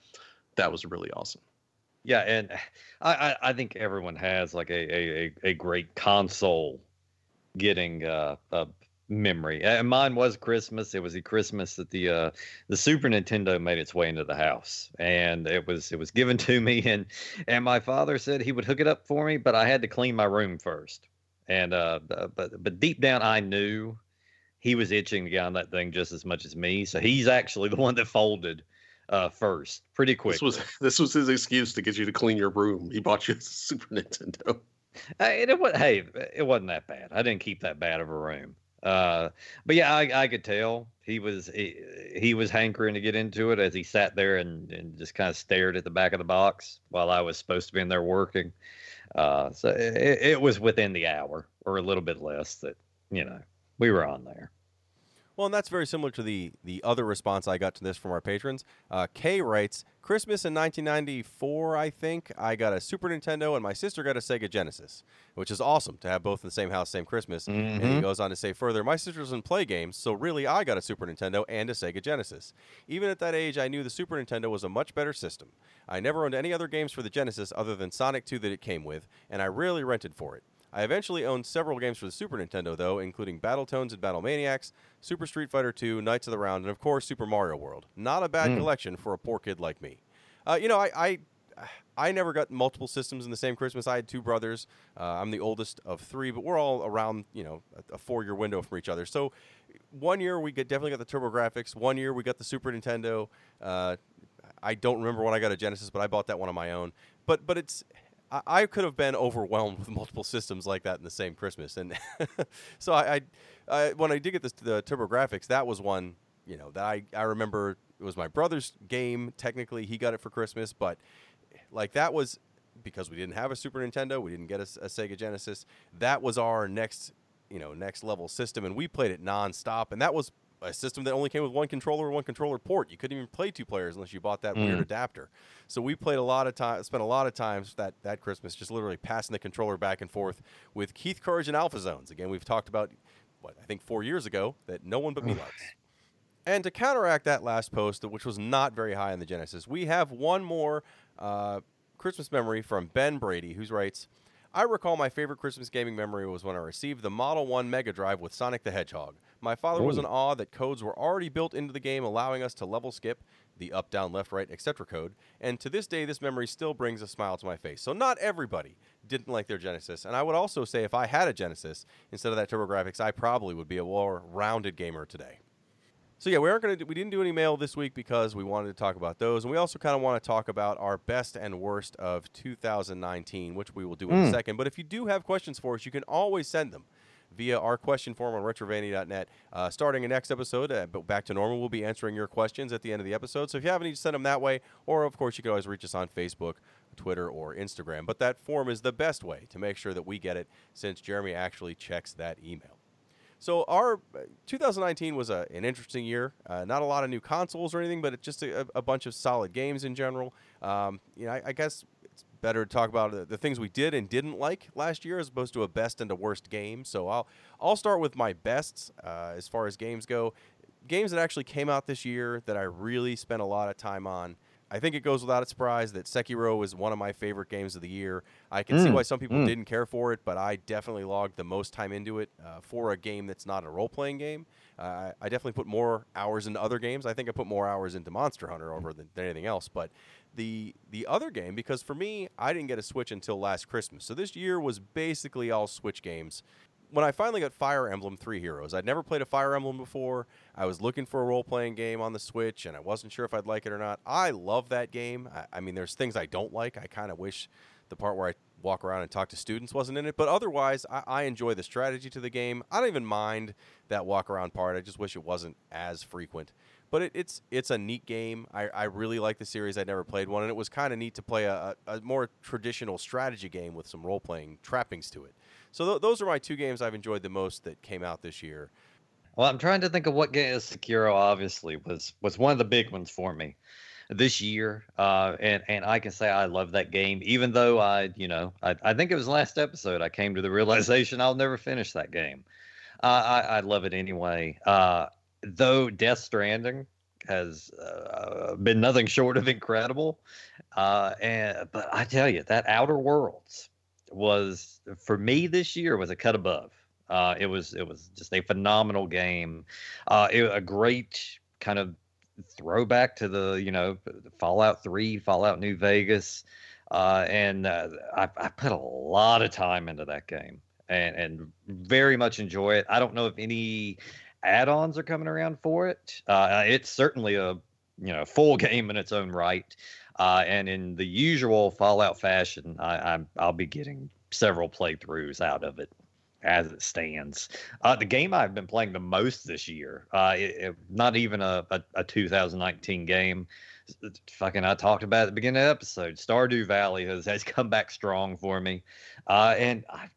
that was really awesome. Yeah, and I I, think everyone has like a a a great console getting uh, a memory. And mine was Christmas. It was the Christmas that the uh, the Super Nintendo made its way into the house, and it was it was given to me, and and my father said he would hook it up for me, but I had to clean my room first. And uh, but but deep down, I knew he was itching to get on that thing just as much as me. So he's actually the one that folded uh, first, pretty quick. This was this was his excuse to get you to clean your room. He bought you a Super Nintendo. Uh, it, it was, hey, it wasn't that bad. I didn't keep that bad of a room. Uh, but yeah, I, I could tell he was he, he, was hankering to get into it as he sat there and, and just kind of stared at the back of the box while I was supposed to be in there working. Uh, so it, it was within the hour or a little bit less that you know we were on there. Well, and that's very similar to the the other response I got to this from our patrons. Uh, Kay writes, Christmas in 1994, I think, I got a Super Nintendo and my sister got a Sega Genesis, which is awesome to have both in the same house, same Christmas. Mm-hmm. And he mm-hmm. goes on to say further, my sister doesn't play games, so really I got a Super Nintendo and a Sega Genesis. Even at that age, I knew the Super Nintendo was a much better system. I never owned any other games for the Genesis other than Sonic 2 that it came with, and I rarely rented for it. I eventually owned several games for the Super Nintendo, though, including Battletoads and Battle Maniacs, Super Street Fighter II, Knights of the Round, and of course Super Mario World. Not a bad mm. collection for a poor kid like me. Uh, you know, I, I, I never got multiple systems in the same Christmas. I had two brothers. Uh, I'm the oldest of three, but we're all around you know a, a four-year window from each other. So one year we get, definitely got the TurboGrafx. One year we got the Super Nintendo. Uh, I don't remember when I got a Genesis, but I bought that one on my own. But but it's I, could have been overwhelmed with multiple systems like that in the same Christmas, and so I, I, I, when I did get this, the TurboGrafx, that was one you know that I I remember it was my brother's game. Technically, he got it for Christmas, but like that was because we didn't have a Super Nintendo, we didn't get a, a Sega Genesis. That was our next you know next level system, and we played it nonstop, and that was a system that only came with one controller, and one controller port. You couldn't even play two players unless you bought that weird Mm. adapter. So we played a lot of time, spent a lot of times that that Christmas just literally passing the controller back and forth with Keith Courage and Alpha Zones. Again, we've talked about what I think four years ago that no one but me likes. And to counteract that last post, which was not very high in the Genesis, we have one more uh, Christmas memory from Ben Brady, who writes, I recall my favorite Christmas gaming memory was when I received the Model 1 Mega Drive with Sonic the Hedgehog. My father was in awe that codes were already built into the game, allowing us to level skip the up, down, left, right, etc. code. And to this day, this memory still brings a smile to my face. So, not everybody didn't like their Genesis. And I would also say if I had a Genesis instead of that TurboGrafx, I probably would be a more rounded gamer today. So yeah, we aren't gonna do, we didn't do any mail this week because we wanted to talk about those, and we also kind of want to talk about our best and worst of 2019, which we will do in a Mm. second. But if you do have questions for us, you can always send them via our question form on retrovanity.net. Uh, starting in next episode, uh, back to normal, we'll be answering your questions at the end of the episode. So if you have any, send them that way, or of course you can always reach us on Facebook. Twitter or Instagram, but that form is the best way to make sure that we get it since Jeremy actually checks that email. So our uh, 2019 was a, an interesting year. Uh, not a lot of new consoles or anything, but just a, a bunch of solid games in general. Um, you know, I, I guess better to talk about the, the things we did and didn't like last year as opposed to a best and a worst game. So I'll I'll start with my bests uh, as far as games go. Games that actually came out this year that I really spent a lot of time on. I think it goes without a surprise that Sekiro is one of my favorite games of the year. I can see Mm, why some people mm. didn't care for it, but I definitely logged the most time into it uh, for a game that's not a role playing game. Uh, I- I definitely put more hours into other games. I think I put more hours into Monster Hunter over than, than anything else. But the the other game, because for me, I didn't get a Switch until last Christmas, so this year was basically all Switch games. When I finally got Fire Emblem Three Houses, I'd never played a Fire Emblem before. I was looking for a role playing game on the Switch, and I wasn't sure if I'd like it or not. I love that game. I, I mean, there's things I don't like. I kind of wish the part where I walk around and talk to students wasn't in it. But otherwise, I, I enjoy the strategy to the game. I don't even mind that walk around part. I just wish it wasn't as frequent. But it, it's it's a neat game. I, I really like the series. I'd never played one, and it was kind of neat to play a, a, a more traditional strategy game with some role playing trappings to it. So th- those are my two games I've enjoyed the most that came out this year. Well, I'm trying to think of what game Sekiro obviously was was one of the big ones for me this year. Uh, and and I can say I love that game, even though I, you know, I, I think it was last episode I came to the realization I'll never finish that game. Uh, I I love it anyway. Uh, though Death Stranding has uh, been nothing short of incredible. Uh, and but I tell you that Outer Worlds was for me this year was a cut above. Uh, it was it was just a phenomenal game. Uh, it, a great kind of throwback to the you know Fallout Three, Fallout New Vegas, uh, and uh, I, I put a lot of time into that game and and very much enjoy it. I don't know if any add-ons are coming around for it. Uh, it's certainly a you know full game in its own right. Uh, and in the usual Fallout fashion, I, I'm I'll be getting several playthroughs out of it as it stands. Uh, the game I've been playing the most this year, uh, it, it- not even a, a, a 2019 game. Fucking, I talked about at the beginning of the episode. Stardew Valley has, has come back strong for me, uh, and I've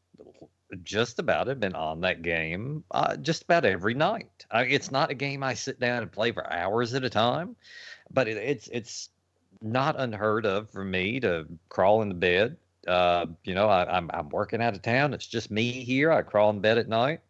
just about have been on that game uh, just about every night. Uh, it's not a game I sit down and play for hours at a time, but it, it's it's not unheard of for me to crawl into bed. Uh, you know, I, I'm I'm working out of town. It's just me here. I crawl in bed at night.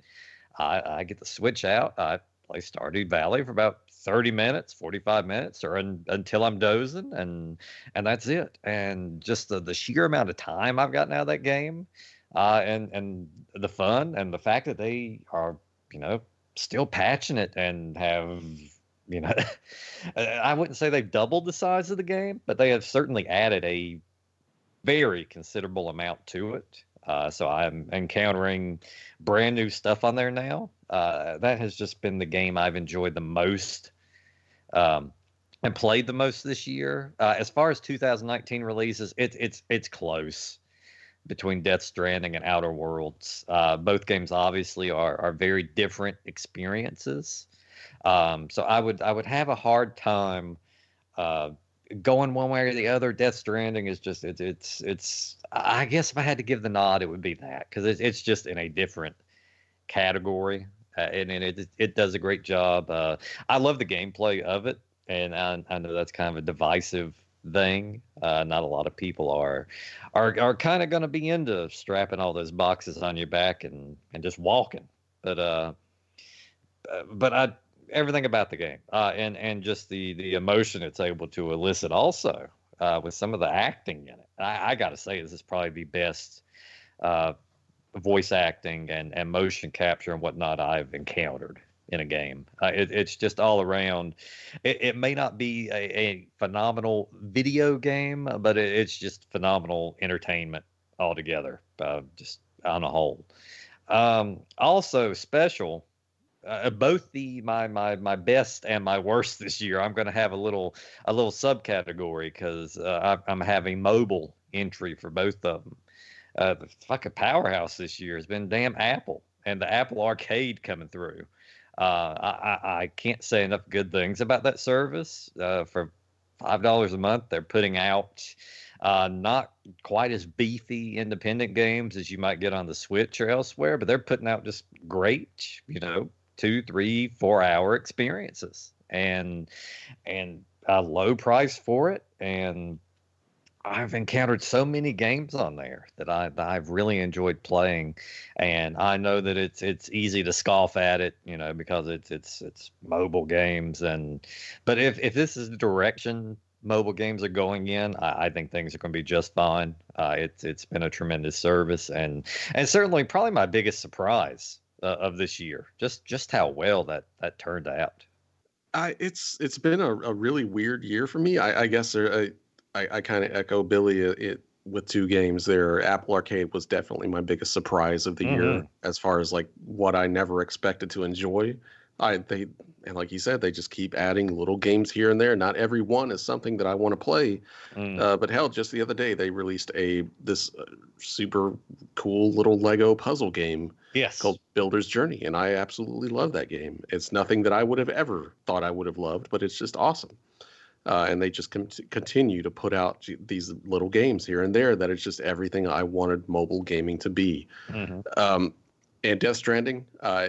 I, I get the switch out. I play Stardew Valley for about 30 minutes, 45 minutes, or un, until I'm dozing, and and that's it. And just the, the sheer amount of time I've gotten out of that game, uh, and and the fun and the fact that they are, you know, still patching it and have, you know, I wouldn't say they've doubled the size of the game, but they have certainly added a very considerable amount to it. Uh, so I'm encountering brand new stuff on there now. Uh, that has just been the game I've enjoyed the most um, and played the most this year. Uh, as far as 2019 releases, it's it's it's close between Death Stranding and Outer Worlds. Uh, both games obviously are are very different experiences. Um, so I would I would have a hard time uh, going one way or the other. Death Stranding is just it's it's. I guess if I had to give the nod, it would be that because it's it's just in a different category. uh, and, and it it does a great job. Uh, I love the gameplay of it, and I, I know that's kind of a divisive thing. Uh, not a lot of people are are are kind of going to be into strapping all those boxes on your back and and just walking. But uh, uh but I everything about the game uh, and and just the the emotion it's able to elicit also uh, with some of the acting in it. I, I got to say this is probably the best uh, voice acting and, and motion capture and whatnot I've encountered in a game. Uh, it, it's just all around. It, it may not be a, a, phenomenal video game, but it, it's just phenomenal entertainment altogether, uh, just on a whole. Um, also special. Uh, both the my my my best and my worst this year. I'm going to have a little a little subcategory because uh, I'm having mobile entry for both of them. Uh, the fucking powerhouse this year has been damn Apple and the Apple Arcade coming through. Uh, I, I can't say enough good things about that service. Uh, for five dollars a month, they're putting out uh, not quite as beefy independent games as you might get on the Switch or elsewhere, but they're putting out just great, you know, two, three, four hour experiences, and and a low price for it, and I've encountered so many games on there that I that I've really enjoyed playing, and I know that it's it's easy to scoff at it, you know, because it's it's it's mobile games, and but if if this is the direction mobile games are going in, I, I think things are going to be just fine. Uh, it's it's been a tremendous service, and and certainly probably my biggest surprise uh, of this year, just just how well that that turned out. I, it's it's been a, a really weird year for me. I, I guess there, I, I, I kind of echo Billy it, it, with two games there. Apple Arcade was definitely my biggest surprise of the mm-hmm. year as far as like what I never expected to enjoy. I they and like you said, they just keep adding little games here and there. Not every one is something that I want to play. Mm. Uh, but hell, just the other day they released a this uh, super cool little Lego puzzle game. Yes. Called Builder's Journey, and I absolutely love that game. It's nothing that I would have ever thought I would have loved, but it's just awesome uh, and they just con- continue to put out these little games here and there that it's just everything I wanted mobile gaming to be. Mm-hmm. Um, and Death Stranding, uh,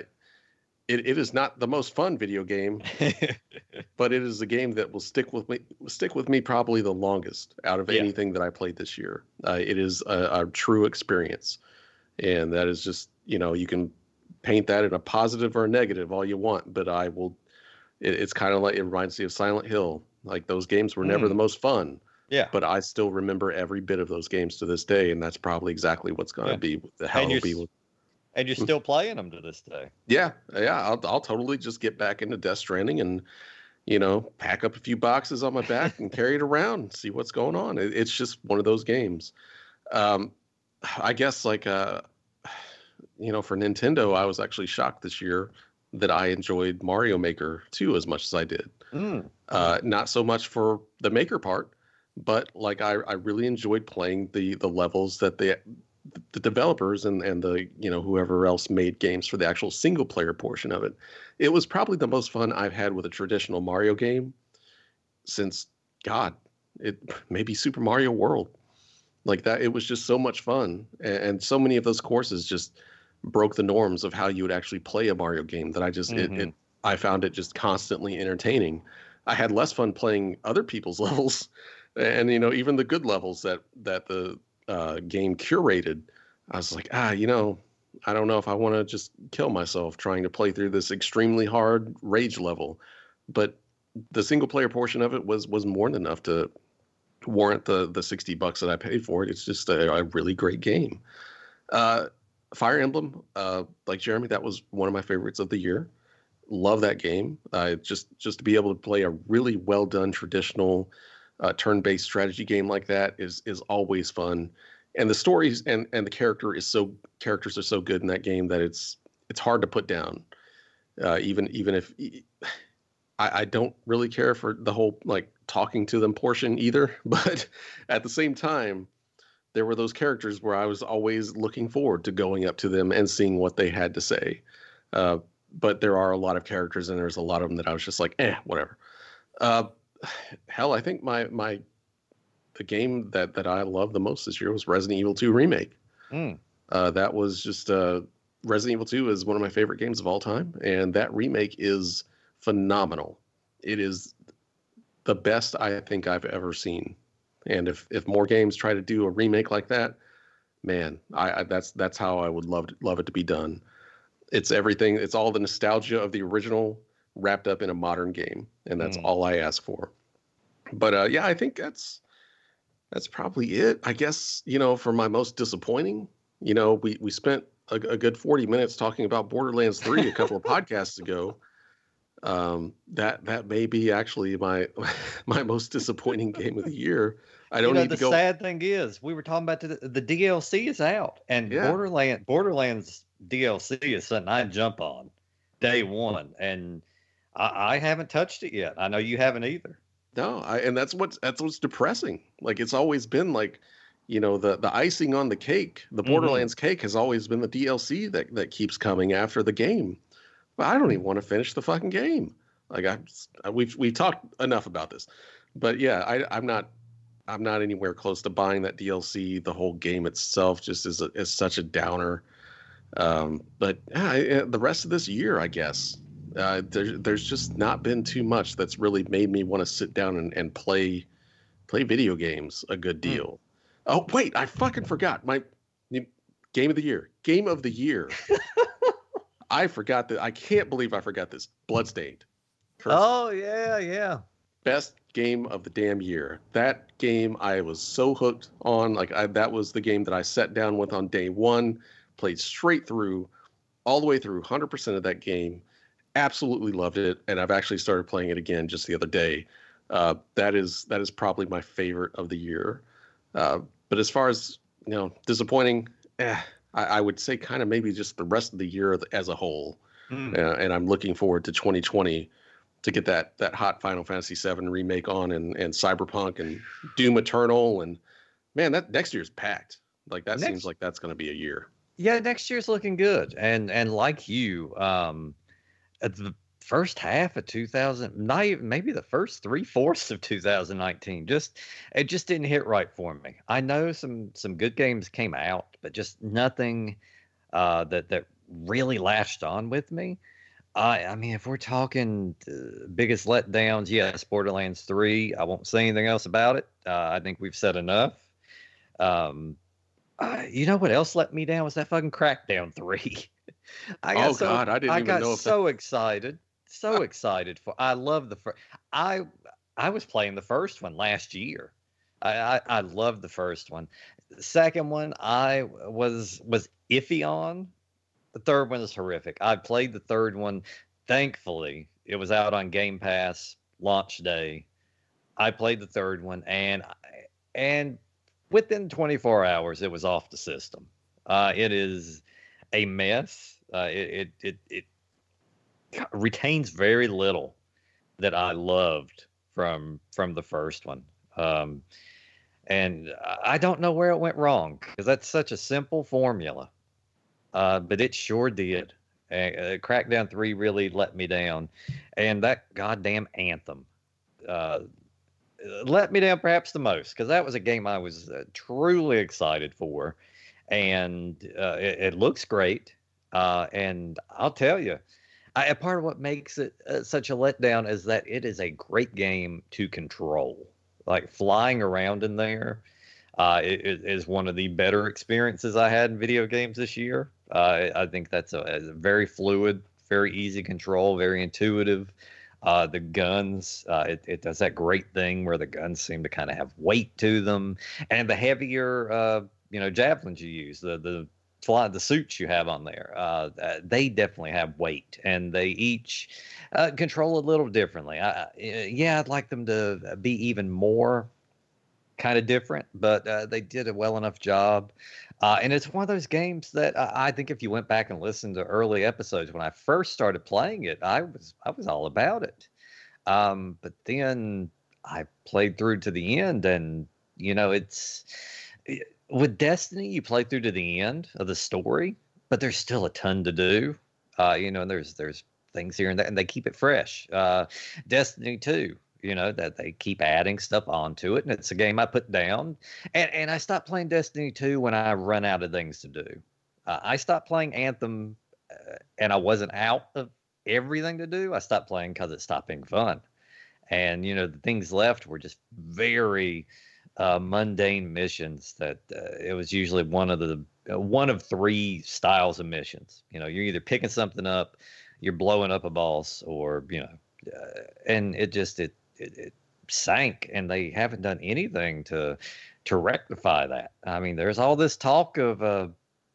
it, it is not the most fun video game, but it is a game that will stick with me stick with me probably the longest out of yeah. anything that I played this year. Uh, it is a, a true experience, and that is just you know you can paint that in a positive or a negative all you want, but I will. It, it's kind of like it reminds me of Silent Hill like those games were never the mm. most fun. Yeah. But I still remember every bit of those games to this day, and that's probably exactly what's going to yeah. be the how it'll be. With... And you're hmm. still playing them to this day. Yeah, yeah. I'll I'll totally just get back into Death Stranding and you know pack up a few boxes on my back and carry it around, and see what's going on. It, it's just one of those games. Um, I guess like uh, you know, for Nintendo, I was actually shocked this year that I enjoyed Mario Maker 2 as much as I did. Mm. Uh, not so much for the maker part, but like I, I really enjoyed playing the the levels that the the developers and and the you know whoever else made games for the actual single player portion of it. It was probably the most fun I've had with a traditional Mario game since God, it maybe Super Mario World. Like that, it was just so much fun, and, and so many of those courses just broke the norms of how you would actually play a Mario game. That I just mm-hmm. it, it I found it just constantly entertaining. I had less fun playing other people's levels, and you know even the good levels that that the uh, game curated. I was like, ah, you know, I don't know if I want to just kill myself trying to play through this extremely hard rage level, but the single player portion of it was was more than enough to warrant the the 60 bucks that I paid for it. It's just a, a really great game. Uh, Fire Emblem, uh, like Jeremy, that was one of my favorites of the year love that game. Uh, just just to be able to play a really well done traditional uh, turn based strategy game like that is is always fun. And the stories and and the character is so characters are so good in that game that it's it's hard to put down. Uh, even even if I, I don't really care for the whole like talking to them portion either, but at the same time, there were those characters where I was always looking forward to going up to them and seeing what they had to say. Uh, but there are a lot of characters and there's a lot of them that I was just like, eh, whatever. Uh, hell, I think my my the game that that I love the most this year was Resident Evil 2 remake. Mm. Uh, that was just uh, Resident Evil 2 is one of my favorite games of all time, and that remake is phenomenal. It is the best I think I've ever seen. And if if more games try to do a remake like that, man, I, I that's that's how I would love to, love it to be done. It's everything. It's all the nostalgia of the original wrapped up in a modern game, and that's Mm. all I ask for. But uh, yeah, I think that's that's probably it. I guess you know for my most disappointing, you know, we we spent a, a good forty minutes talking about Borderlands Three a couple of podcasts ago. Um, that that may be actually my my most disappointing game of the year. I don't you know, need the to go. sad thing is, we were talking about the, the DLC is out, and Yeah. Borderland Borderlands DLC is something I jump on day one, and I, I haven't touched it yet. I know you haven't either. No, I, and that's what's that's what's depressing. Like it's always been like, you know, the the icing on the cake, the Mhm. Borderlands cake has always been the DLC that that keeps coming after the game. But I don't even want to finish the fucking game. Like I, we've we talked enough about this, but yeah, I I'm not I'm not anywhere close to buying that DLC. The whole game itself just is a, is such a downer. Um, but yeah, uh, the rest of this year, I guess, uh, there, there's just not been too much that's really made me want to sit down and, and play play video games a good Hmm. deal. Oh wait, I fucking forgot my game of the year. Game of the year. I forgot that. I can't believe I forgot this. Bloodstained. Curse. Oh yeah, yeah. Best game of the damn year. That game I was so hooked on. Like I, that was the game that I sat down with on day one, played straight through, all the way through, hundred percent of that game. Absolutely loved it, and I've actually started playing it again just the other day. Uh, that is that is probably my favorite of the year. Uh, but as far as you know, disappointing, eh, I, I would say kind of maybe just the rest of the year as a whole. Hmm. Uh, and I'm looking forward to 2020 to get that that hot Final Fantasy VII remake on and and Cyberpunk and Doom Eternal and man, that next year's packed. Like that Next- seems like that's going to be a year. Yeah, next year's looking good, and and like you, um, the first half of 2000, not even maybe the first three fourths of 2019, just it just didn't hit right for me. I know some some good games came out, but just nothing uh, that that really latched on with me. I I mean, if we're talking uh, biggest letdowns, yes, Borderlands 3. I won't say anything else about it. Uh, I think we've said enough. Um, uh, you know what else let me down was that fucking Crackdown 3. I got Oh, so, God, I didn't I even got know if that- so excited, so excited for. I love the first. I I was playing the first one last year. I, I I loved the first one. The second one I was was iffy on. The third one is horrific. I played the third one. Thankfully, it was out on Game Pass launch day. I played the third one, and and within 24 hours, it was off the system. Uh, it is a mess. Uh, it, it it it retains very little that I loved from from the first one. Um, and I don't know where it went wrong because that's such a simple formula, uh, but it sure did. Uh, Crackdown Three really let me down, and that goddamn anthem uh, let me down perhaps the most because that was a game I was uh, truly excited for, and uh, it, it looks great. Uh, and I'll tell you, I, a part of what makes it uh, such a letdown is that it is a great game to control. Like flying around in there uh, i- i- one of the better experiences I had in video games this year. Uh, I I think that's a, a very fluid, very easy control, very intuitive. Uh, the guns, uh, it, it does that great thing where the guns seem to kind of have weight to them, and the heavier, uh, you know, javelins you use, the the fly, the suits you have on there, uh, uh, they definitely have weight, and they each uh, control a little differently. I, yeah, I'd like them to be even more kind of different, but uh, they did a well enough job. Uh, and it's one of those games that I, think if you went back and listened to early episodes when I first started playing it, I was I was all about it. Um, but then I played through to the end, and you know, it's i- with Destiny, you play through to the end of the story, but there's still a ton to do. Uh, you know, and there's there's things here and there, and they keep it fresh. Uh, Destiny 2, you know, that they keep adding stuff onto it, and it's a game I put down. And and I stopped playing Destiny 2 when I run out of things to do. Uh, I stopped playing Anthem, uh, and I wasn't out of everything to do. I stopped playing because it stopped being fun, and you know the things left were just very uh, mundane missions. That uh, it was usually one of the uh, one of three styles of missions. You know, you're either picking something up, you're blowing up a boss, or you know, uh, and it just it, it it sank, and they haven't done anything to to rectify that. I mean, there's all this talk of a,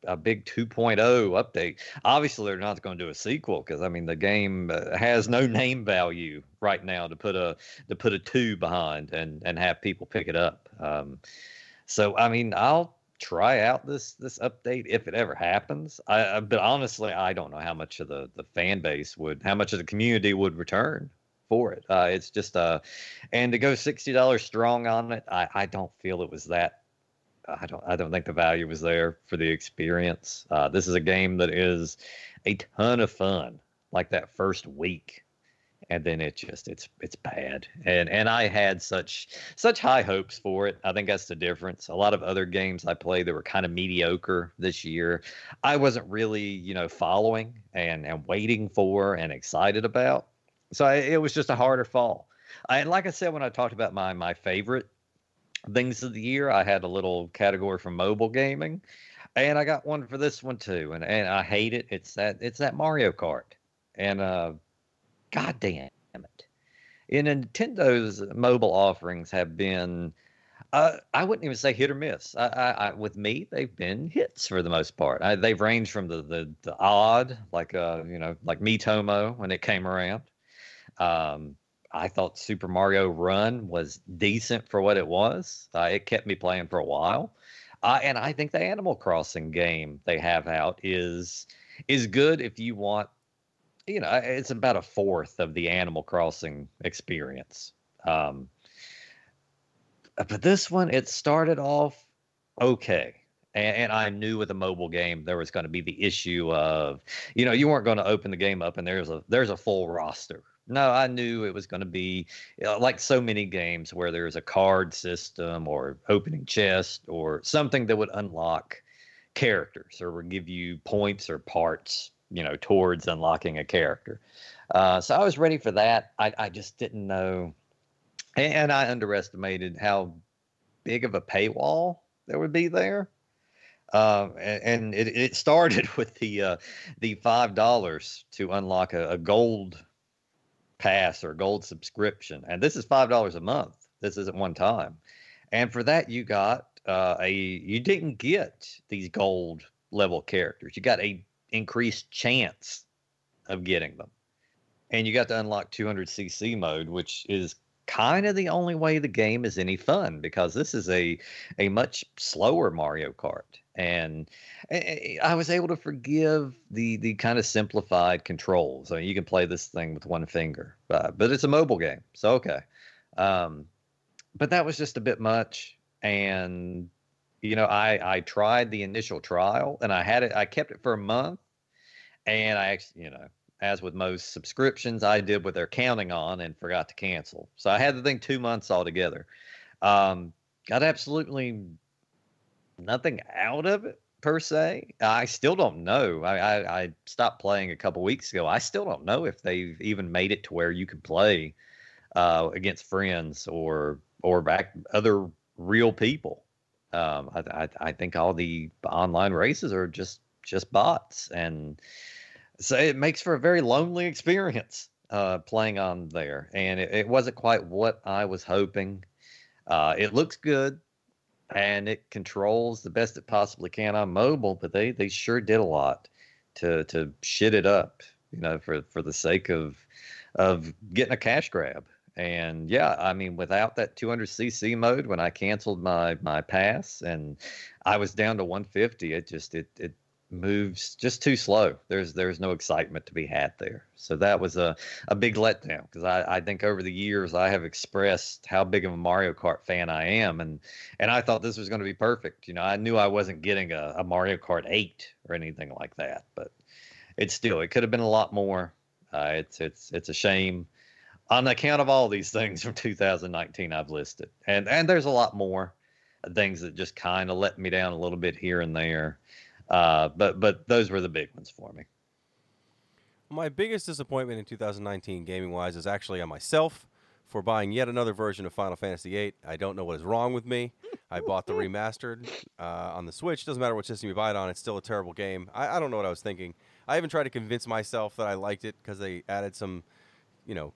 a big 2.0 update. Obviously, they're not going to do a sequel because I mean the game uh, has no name value right now to put a to put a two behind and and have people pick it up. Um, so I mean, I'll try out this this update if it ever happens. I, but honestly, I don't know how much of the the fan base would, how much of the community would return for it. Uh, it's just uh, and to go sixty dollars strong on it, I, I don't feel it was that. I don't I don't think the value was there for the experience. Uh, this is a game that is a ton of fun, like that first week, and then it just it's it's bad. And and I had such such high hopes for it. I think that's the difference. A lot of other games I played that were kind of mediocre this year, I wasn't really you know following and and waiting for and excited about so I, it was just a harder fall. I, and like I said when I talked about my my favorite things of the year, I had a little category for mobile gaming, and I got one for this one too. And and I hate it. It's that it's that Mario Kart, and uh, god damn it. In Nintendo's mobile offerings have been uh, I wouldn't even say hit or miss. I, I, I, with me, they've been hits for the most part. They've ranged from the, the, the odd, like uh, you know, like Miitomo when it came around, um, I thought Super Mario Run was decent for what it was. Uh, it kept me playing for a while, uh, and I think the Animal Crossing game they have out is is good if you want. You know, it's about a fourth of the Animal Crossing experience. Um, but this one, it started off okay. And, and, I knew with a mobile game there was going to be the issue of, you know, you weren't going to open the game up and there's a there's a full roster no, I knew it was going to be like so many games where there's a card system or opening chest or something that would unlock characters or would give you points or parts, you know, towards unlocking a character. Uh, so I was ready for that. I, I just didn't know, and, and I underestimated how big of a paywall there would be there. Uh, and, and it, it, started with the uh, the five dollars to unlock a, a gold pass or gold subscription, and this is five dollars a month. This isn't one time, and for that you got uh, a you didn't get these gold level characters. You got a increased chance of getting them, and you got to unlock 200cc mode, which is kind of the only way the game is any fun because this is a a much slower Mario Kart and I was able to forgive the the kind of simplified controls. I mean, you can play this thing with one finger, but, but it's a mobile game, so okay. Um, but that was just a bit much, and you know, I I tried the initial trial, and I had it. I kept it for a month, and I actually, you know, as with most subscriptions, I did what they're counting on and forgot to cancel. So I had the thing two months altogether. Um, got absolutely nothing out of it per se. I still don't know. I, I, I, stopped playing a couple weeks ago. I still don't know if they've even made it to where you can play uh, against friends or or back other real people. Um, I, I, I think all the online races are just just bots, and so it makes for a very lonely experience uh, playing on there. And it, it wasn't quite what I was hoping. Uh, it looks good and it controls the best it possibly can on mobile. But they they sure did a lot to to shit it up, you know, for for the sake of of getting a cash grab. And yeah, I mean, without that 200cc mode, when I canceled my my pass and I was down to 150, it just it it moves just too slow. There's there's no excitement to be had there. So that was a, a big letdown because I, I think over the years I have expressed how big of a Mario Kart fan I am and and I thought this was going to be perfect. You know, I knew I wasn't getting a, a Mario Kart 8 or anything like that, but it's still it could have been a lot more. Uh, it's it's it's a shame on account of all these things from 2019 I've listed. And and there's a lot more things that just kind of let me down a little bit here and there. Uh, but but those were the big ones for me. My biggest disappointment in 2019 gaming wise is actually on myself for buying yet another version of Final Fantasy VIII. I don't know what is wrong with me. I bought the remastered uh, on the Switch. Doesn't matter what system you buy it on, it's still a terrible game. I, I don't know what I was thinking. I even tried to convince myself that I liked it because they added some, you know,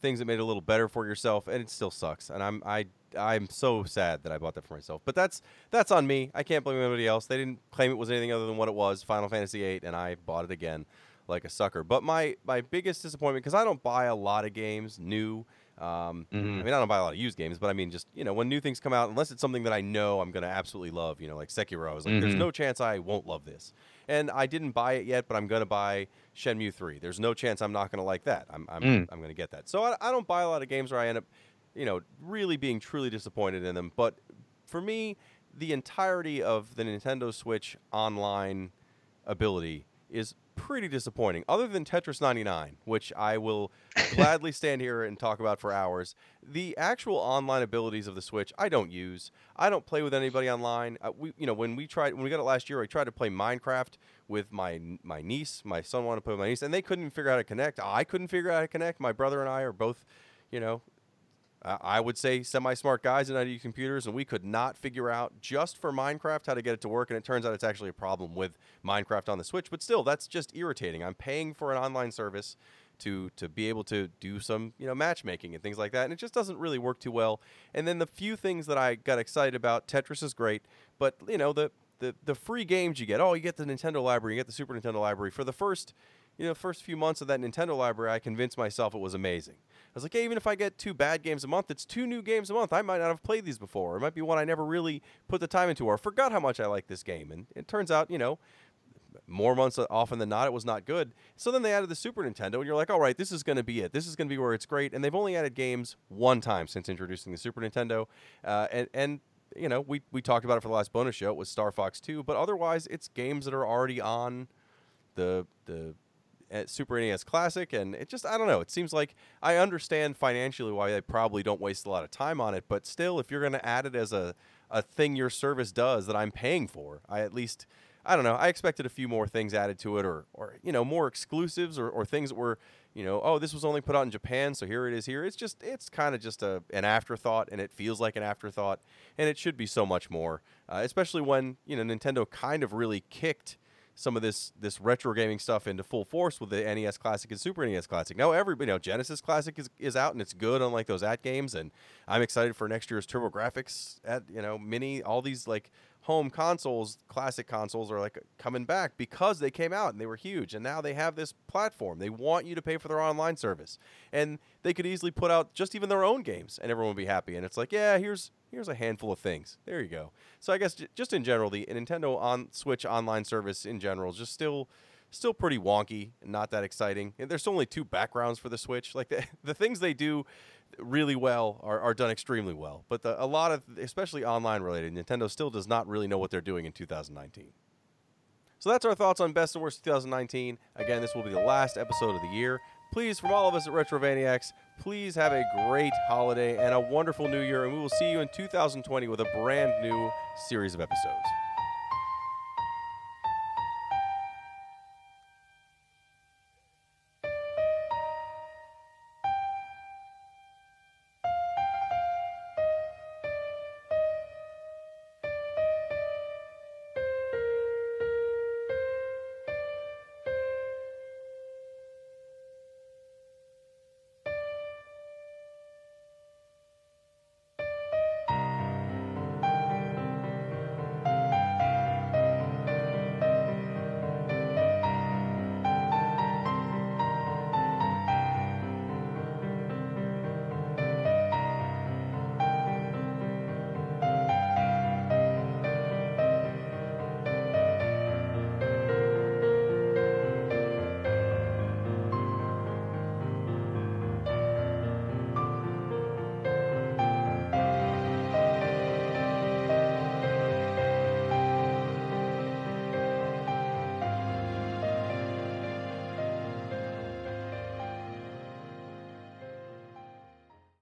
things that made it a little better for yourself, and it still sucks. And I'm I I'm so sad that I bought that for myself. But that's that's on me. I can't blame anybody else. They didn't claim it was anything other than what it was, Final Fantasy VIII, and I bought it again like a sucker. But my my biggest disappointment because I don't buy a lot of games new. Um, Mhm. I mean, I don't buy a lot of used games, but I mean, just you know, when new things come out, unless it's something that I know I'm gonna absolutely love, you know, like Sekiro, I was like, there's Mhm. no chance I won't love this. And I didn't buy it yet, but I'm gonna buy Shenmue 3. There's no chance I'm not gonna like that. I'm I'm, Mm. I'm gonna get that. So I, I don't buy a lot of games where I end up, you know, really being truly disappointed in them. But for me, the entirety of the Nintendo Switch online ability is pretty disappointing. Other than Tetris 99, which I will gladly stand here and talk about for hours, the actual online abilities of the Switch I don't use. I don't play with anybody online. Uh, we, you know, when we tried when we got it last year, I tried to play Minecraft with my my niece. My son wanted to play with my niece, and they couldn't figure out how to connect. I couldn't figure out how to connect. My brother and I are both, you know, I would say semi-smart guys in IT computers, and we could not figure out just for Minecraft how to get it to work. And it turns out it's actually a problem with Minecraft on the Switch. But still, that's just irritating. I'm paying for an online service to to be able to do some you know matchmaking and things like that, and it just doesn't really work too well. And then the few things that I got excited about, Tetris is great, but you know the the the free games you get. Oh, you get the Nintendo library, you get the Super Nintendo library for the first you know first few months of that Nintendo library. I convinced myself it was amazing. I was like, hey, even if I get two bad games a month, it's two new games a month. I might not have played these before. Or it might be one I never really put the time into or forgot how much I like this game. And it turns out, you know, more months often than not, it was not good. So then they added the Super Nintendo, and you're like, all right, this is going to be it. This is going to be where it's great. And they've only added games one time since introducing the Super Nintendo. Uh, and, and, you know, we, we talked about it for the last bonus show. It was Star Fox 2. But otherwise, it's games that are already on the the Super NES Classic, and it just I don't know. It seems like I understand financially why they probably don't waste a lot of time on it, but still, if you're going to add it as a a thing your service does that I'm paying for, I at least I don't know. I expected a few more things added to it, or or you know more exclusives, or, or things that were you know oh this was only put out in Japan, so here it is here. It's just it's kind of just a an afterthought, and it feels like an afterthought, and it should be so much more, uh, especially when you know Nintendo kind of really kicked some of this this retro gaming stuff into full force with the NES Classic and Super NES Classic. Now everybody, you know, Genesis Classic is, is out and it's good, unlike those AtGames. And I'm excited for next year's TurboGrafx at you know Mini. All these like home consoles, classic consoles are like coming back because they came out and they were huge. And now they have this platform. They want you to pay for their online service, and they could easily put out just even their own games, and everyone would be happy. And it's like, yeah, here's here's a handful of things. There you go. So I guess j- just in general, the Nintendo on Switch online service in general is just still still pretty wonky and not that exciting. And there's only two backgrounds for the Switch. Like the, the things they do really well are, are done extremely well. But the, a lot of especially online related, Nintendo still does not really know what they're doing in 2019. So that's our thoughts on Best and Worst 2019. Again, this will be the last episode of the year. Please, from all of us at Retrovaniacs, please have a great holiday and a wonderful new year, and we will see you in 2020 with a brand new series of episodes.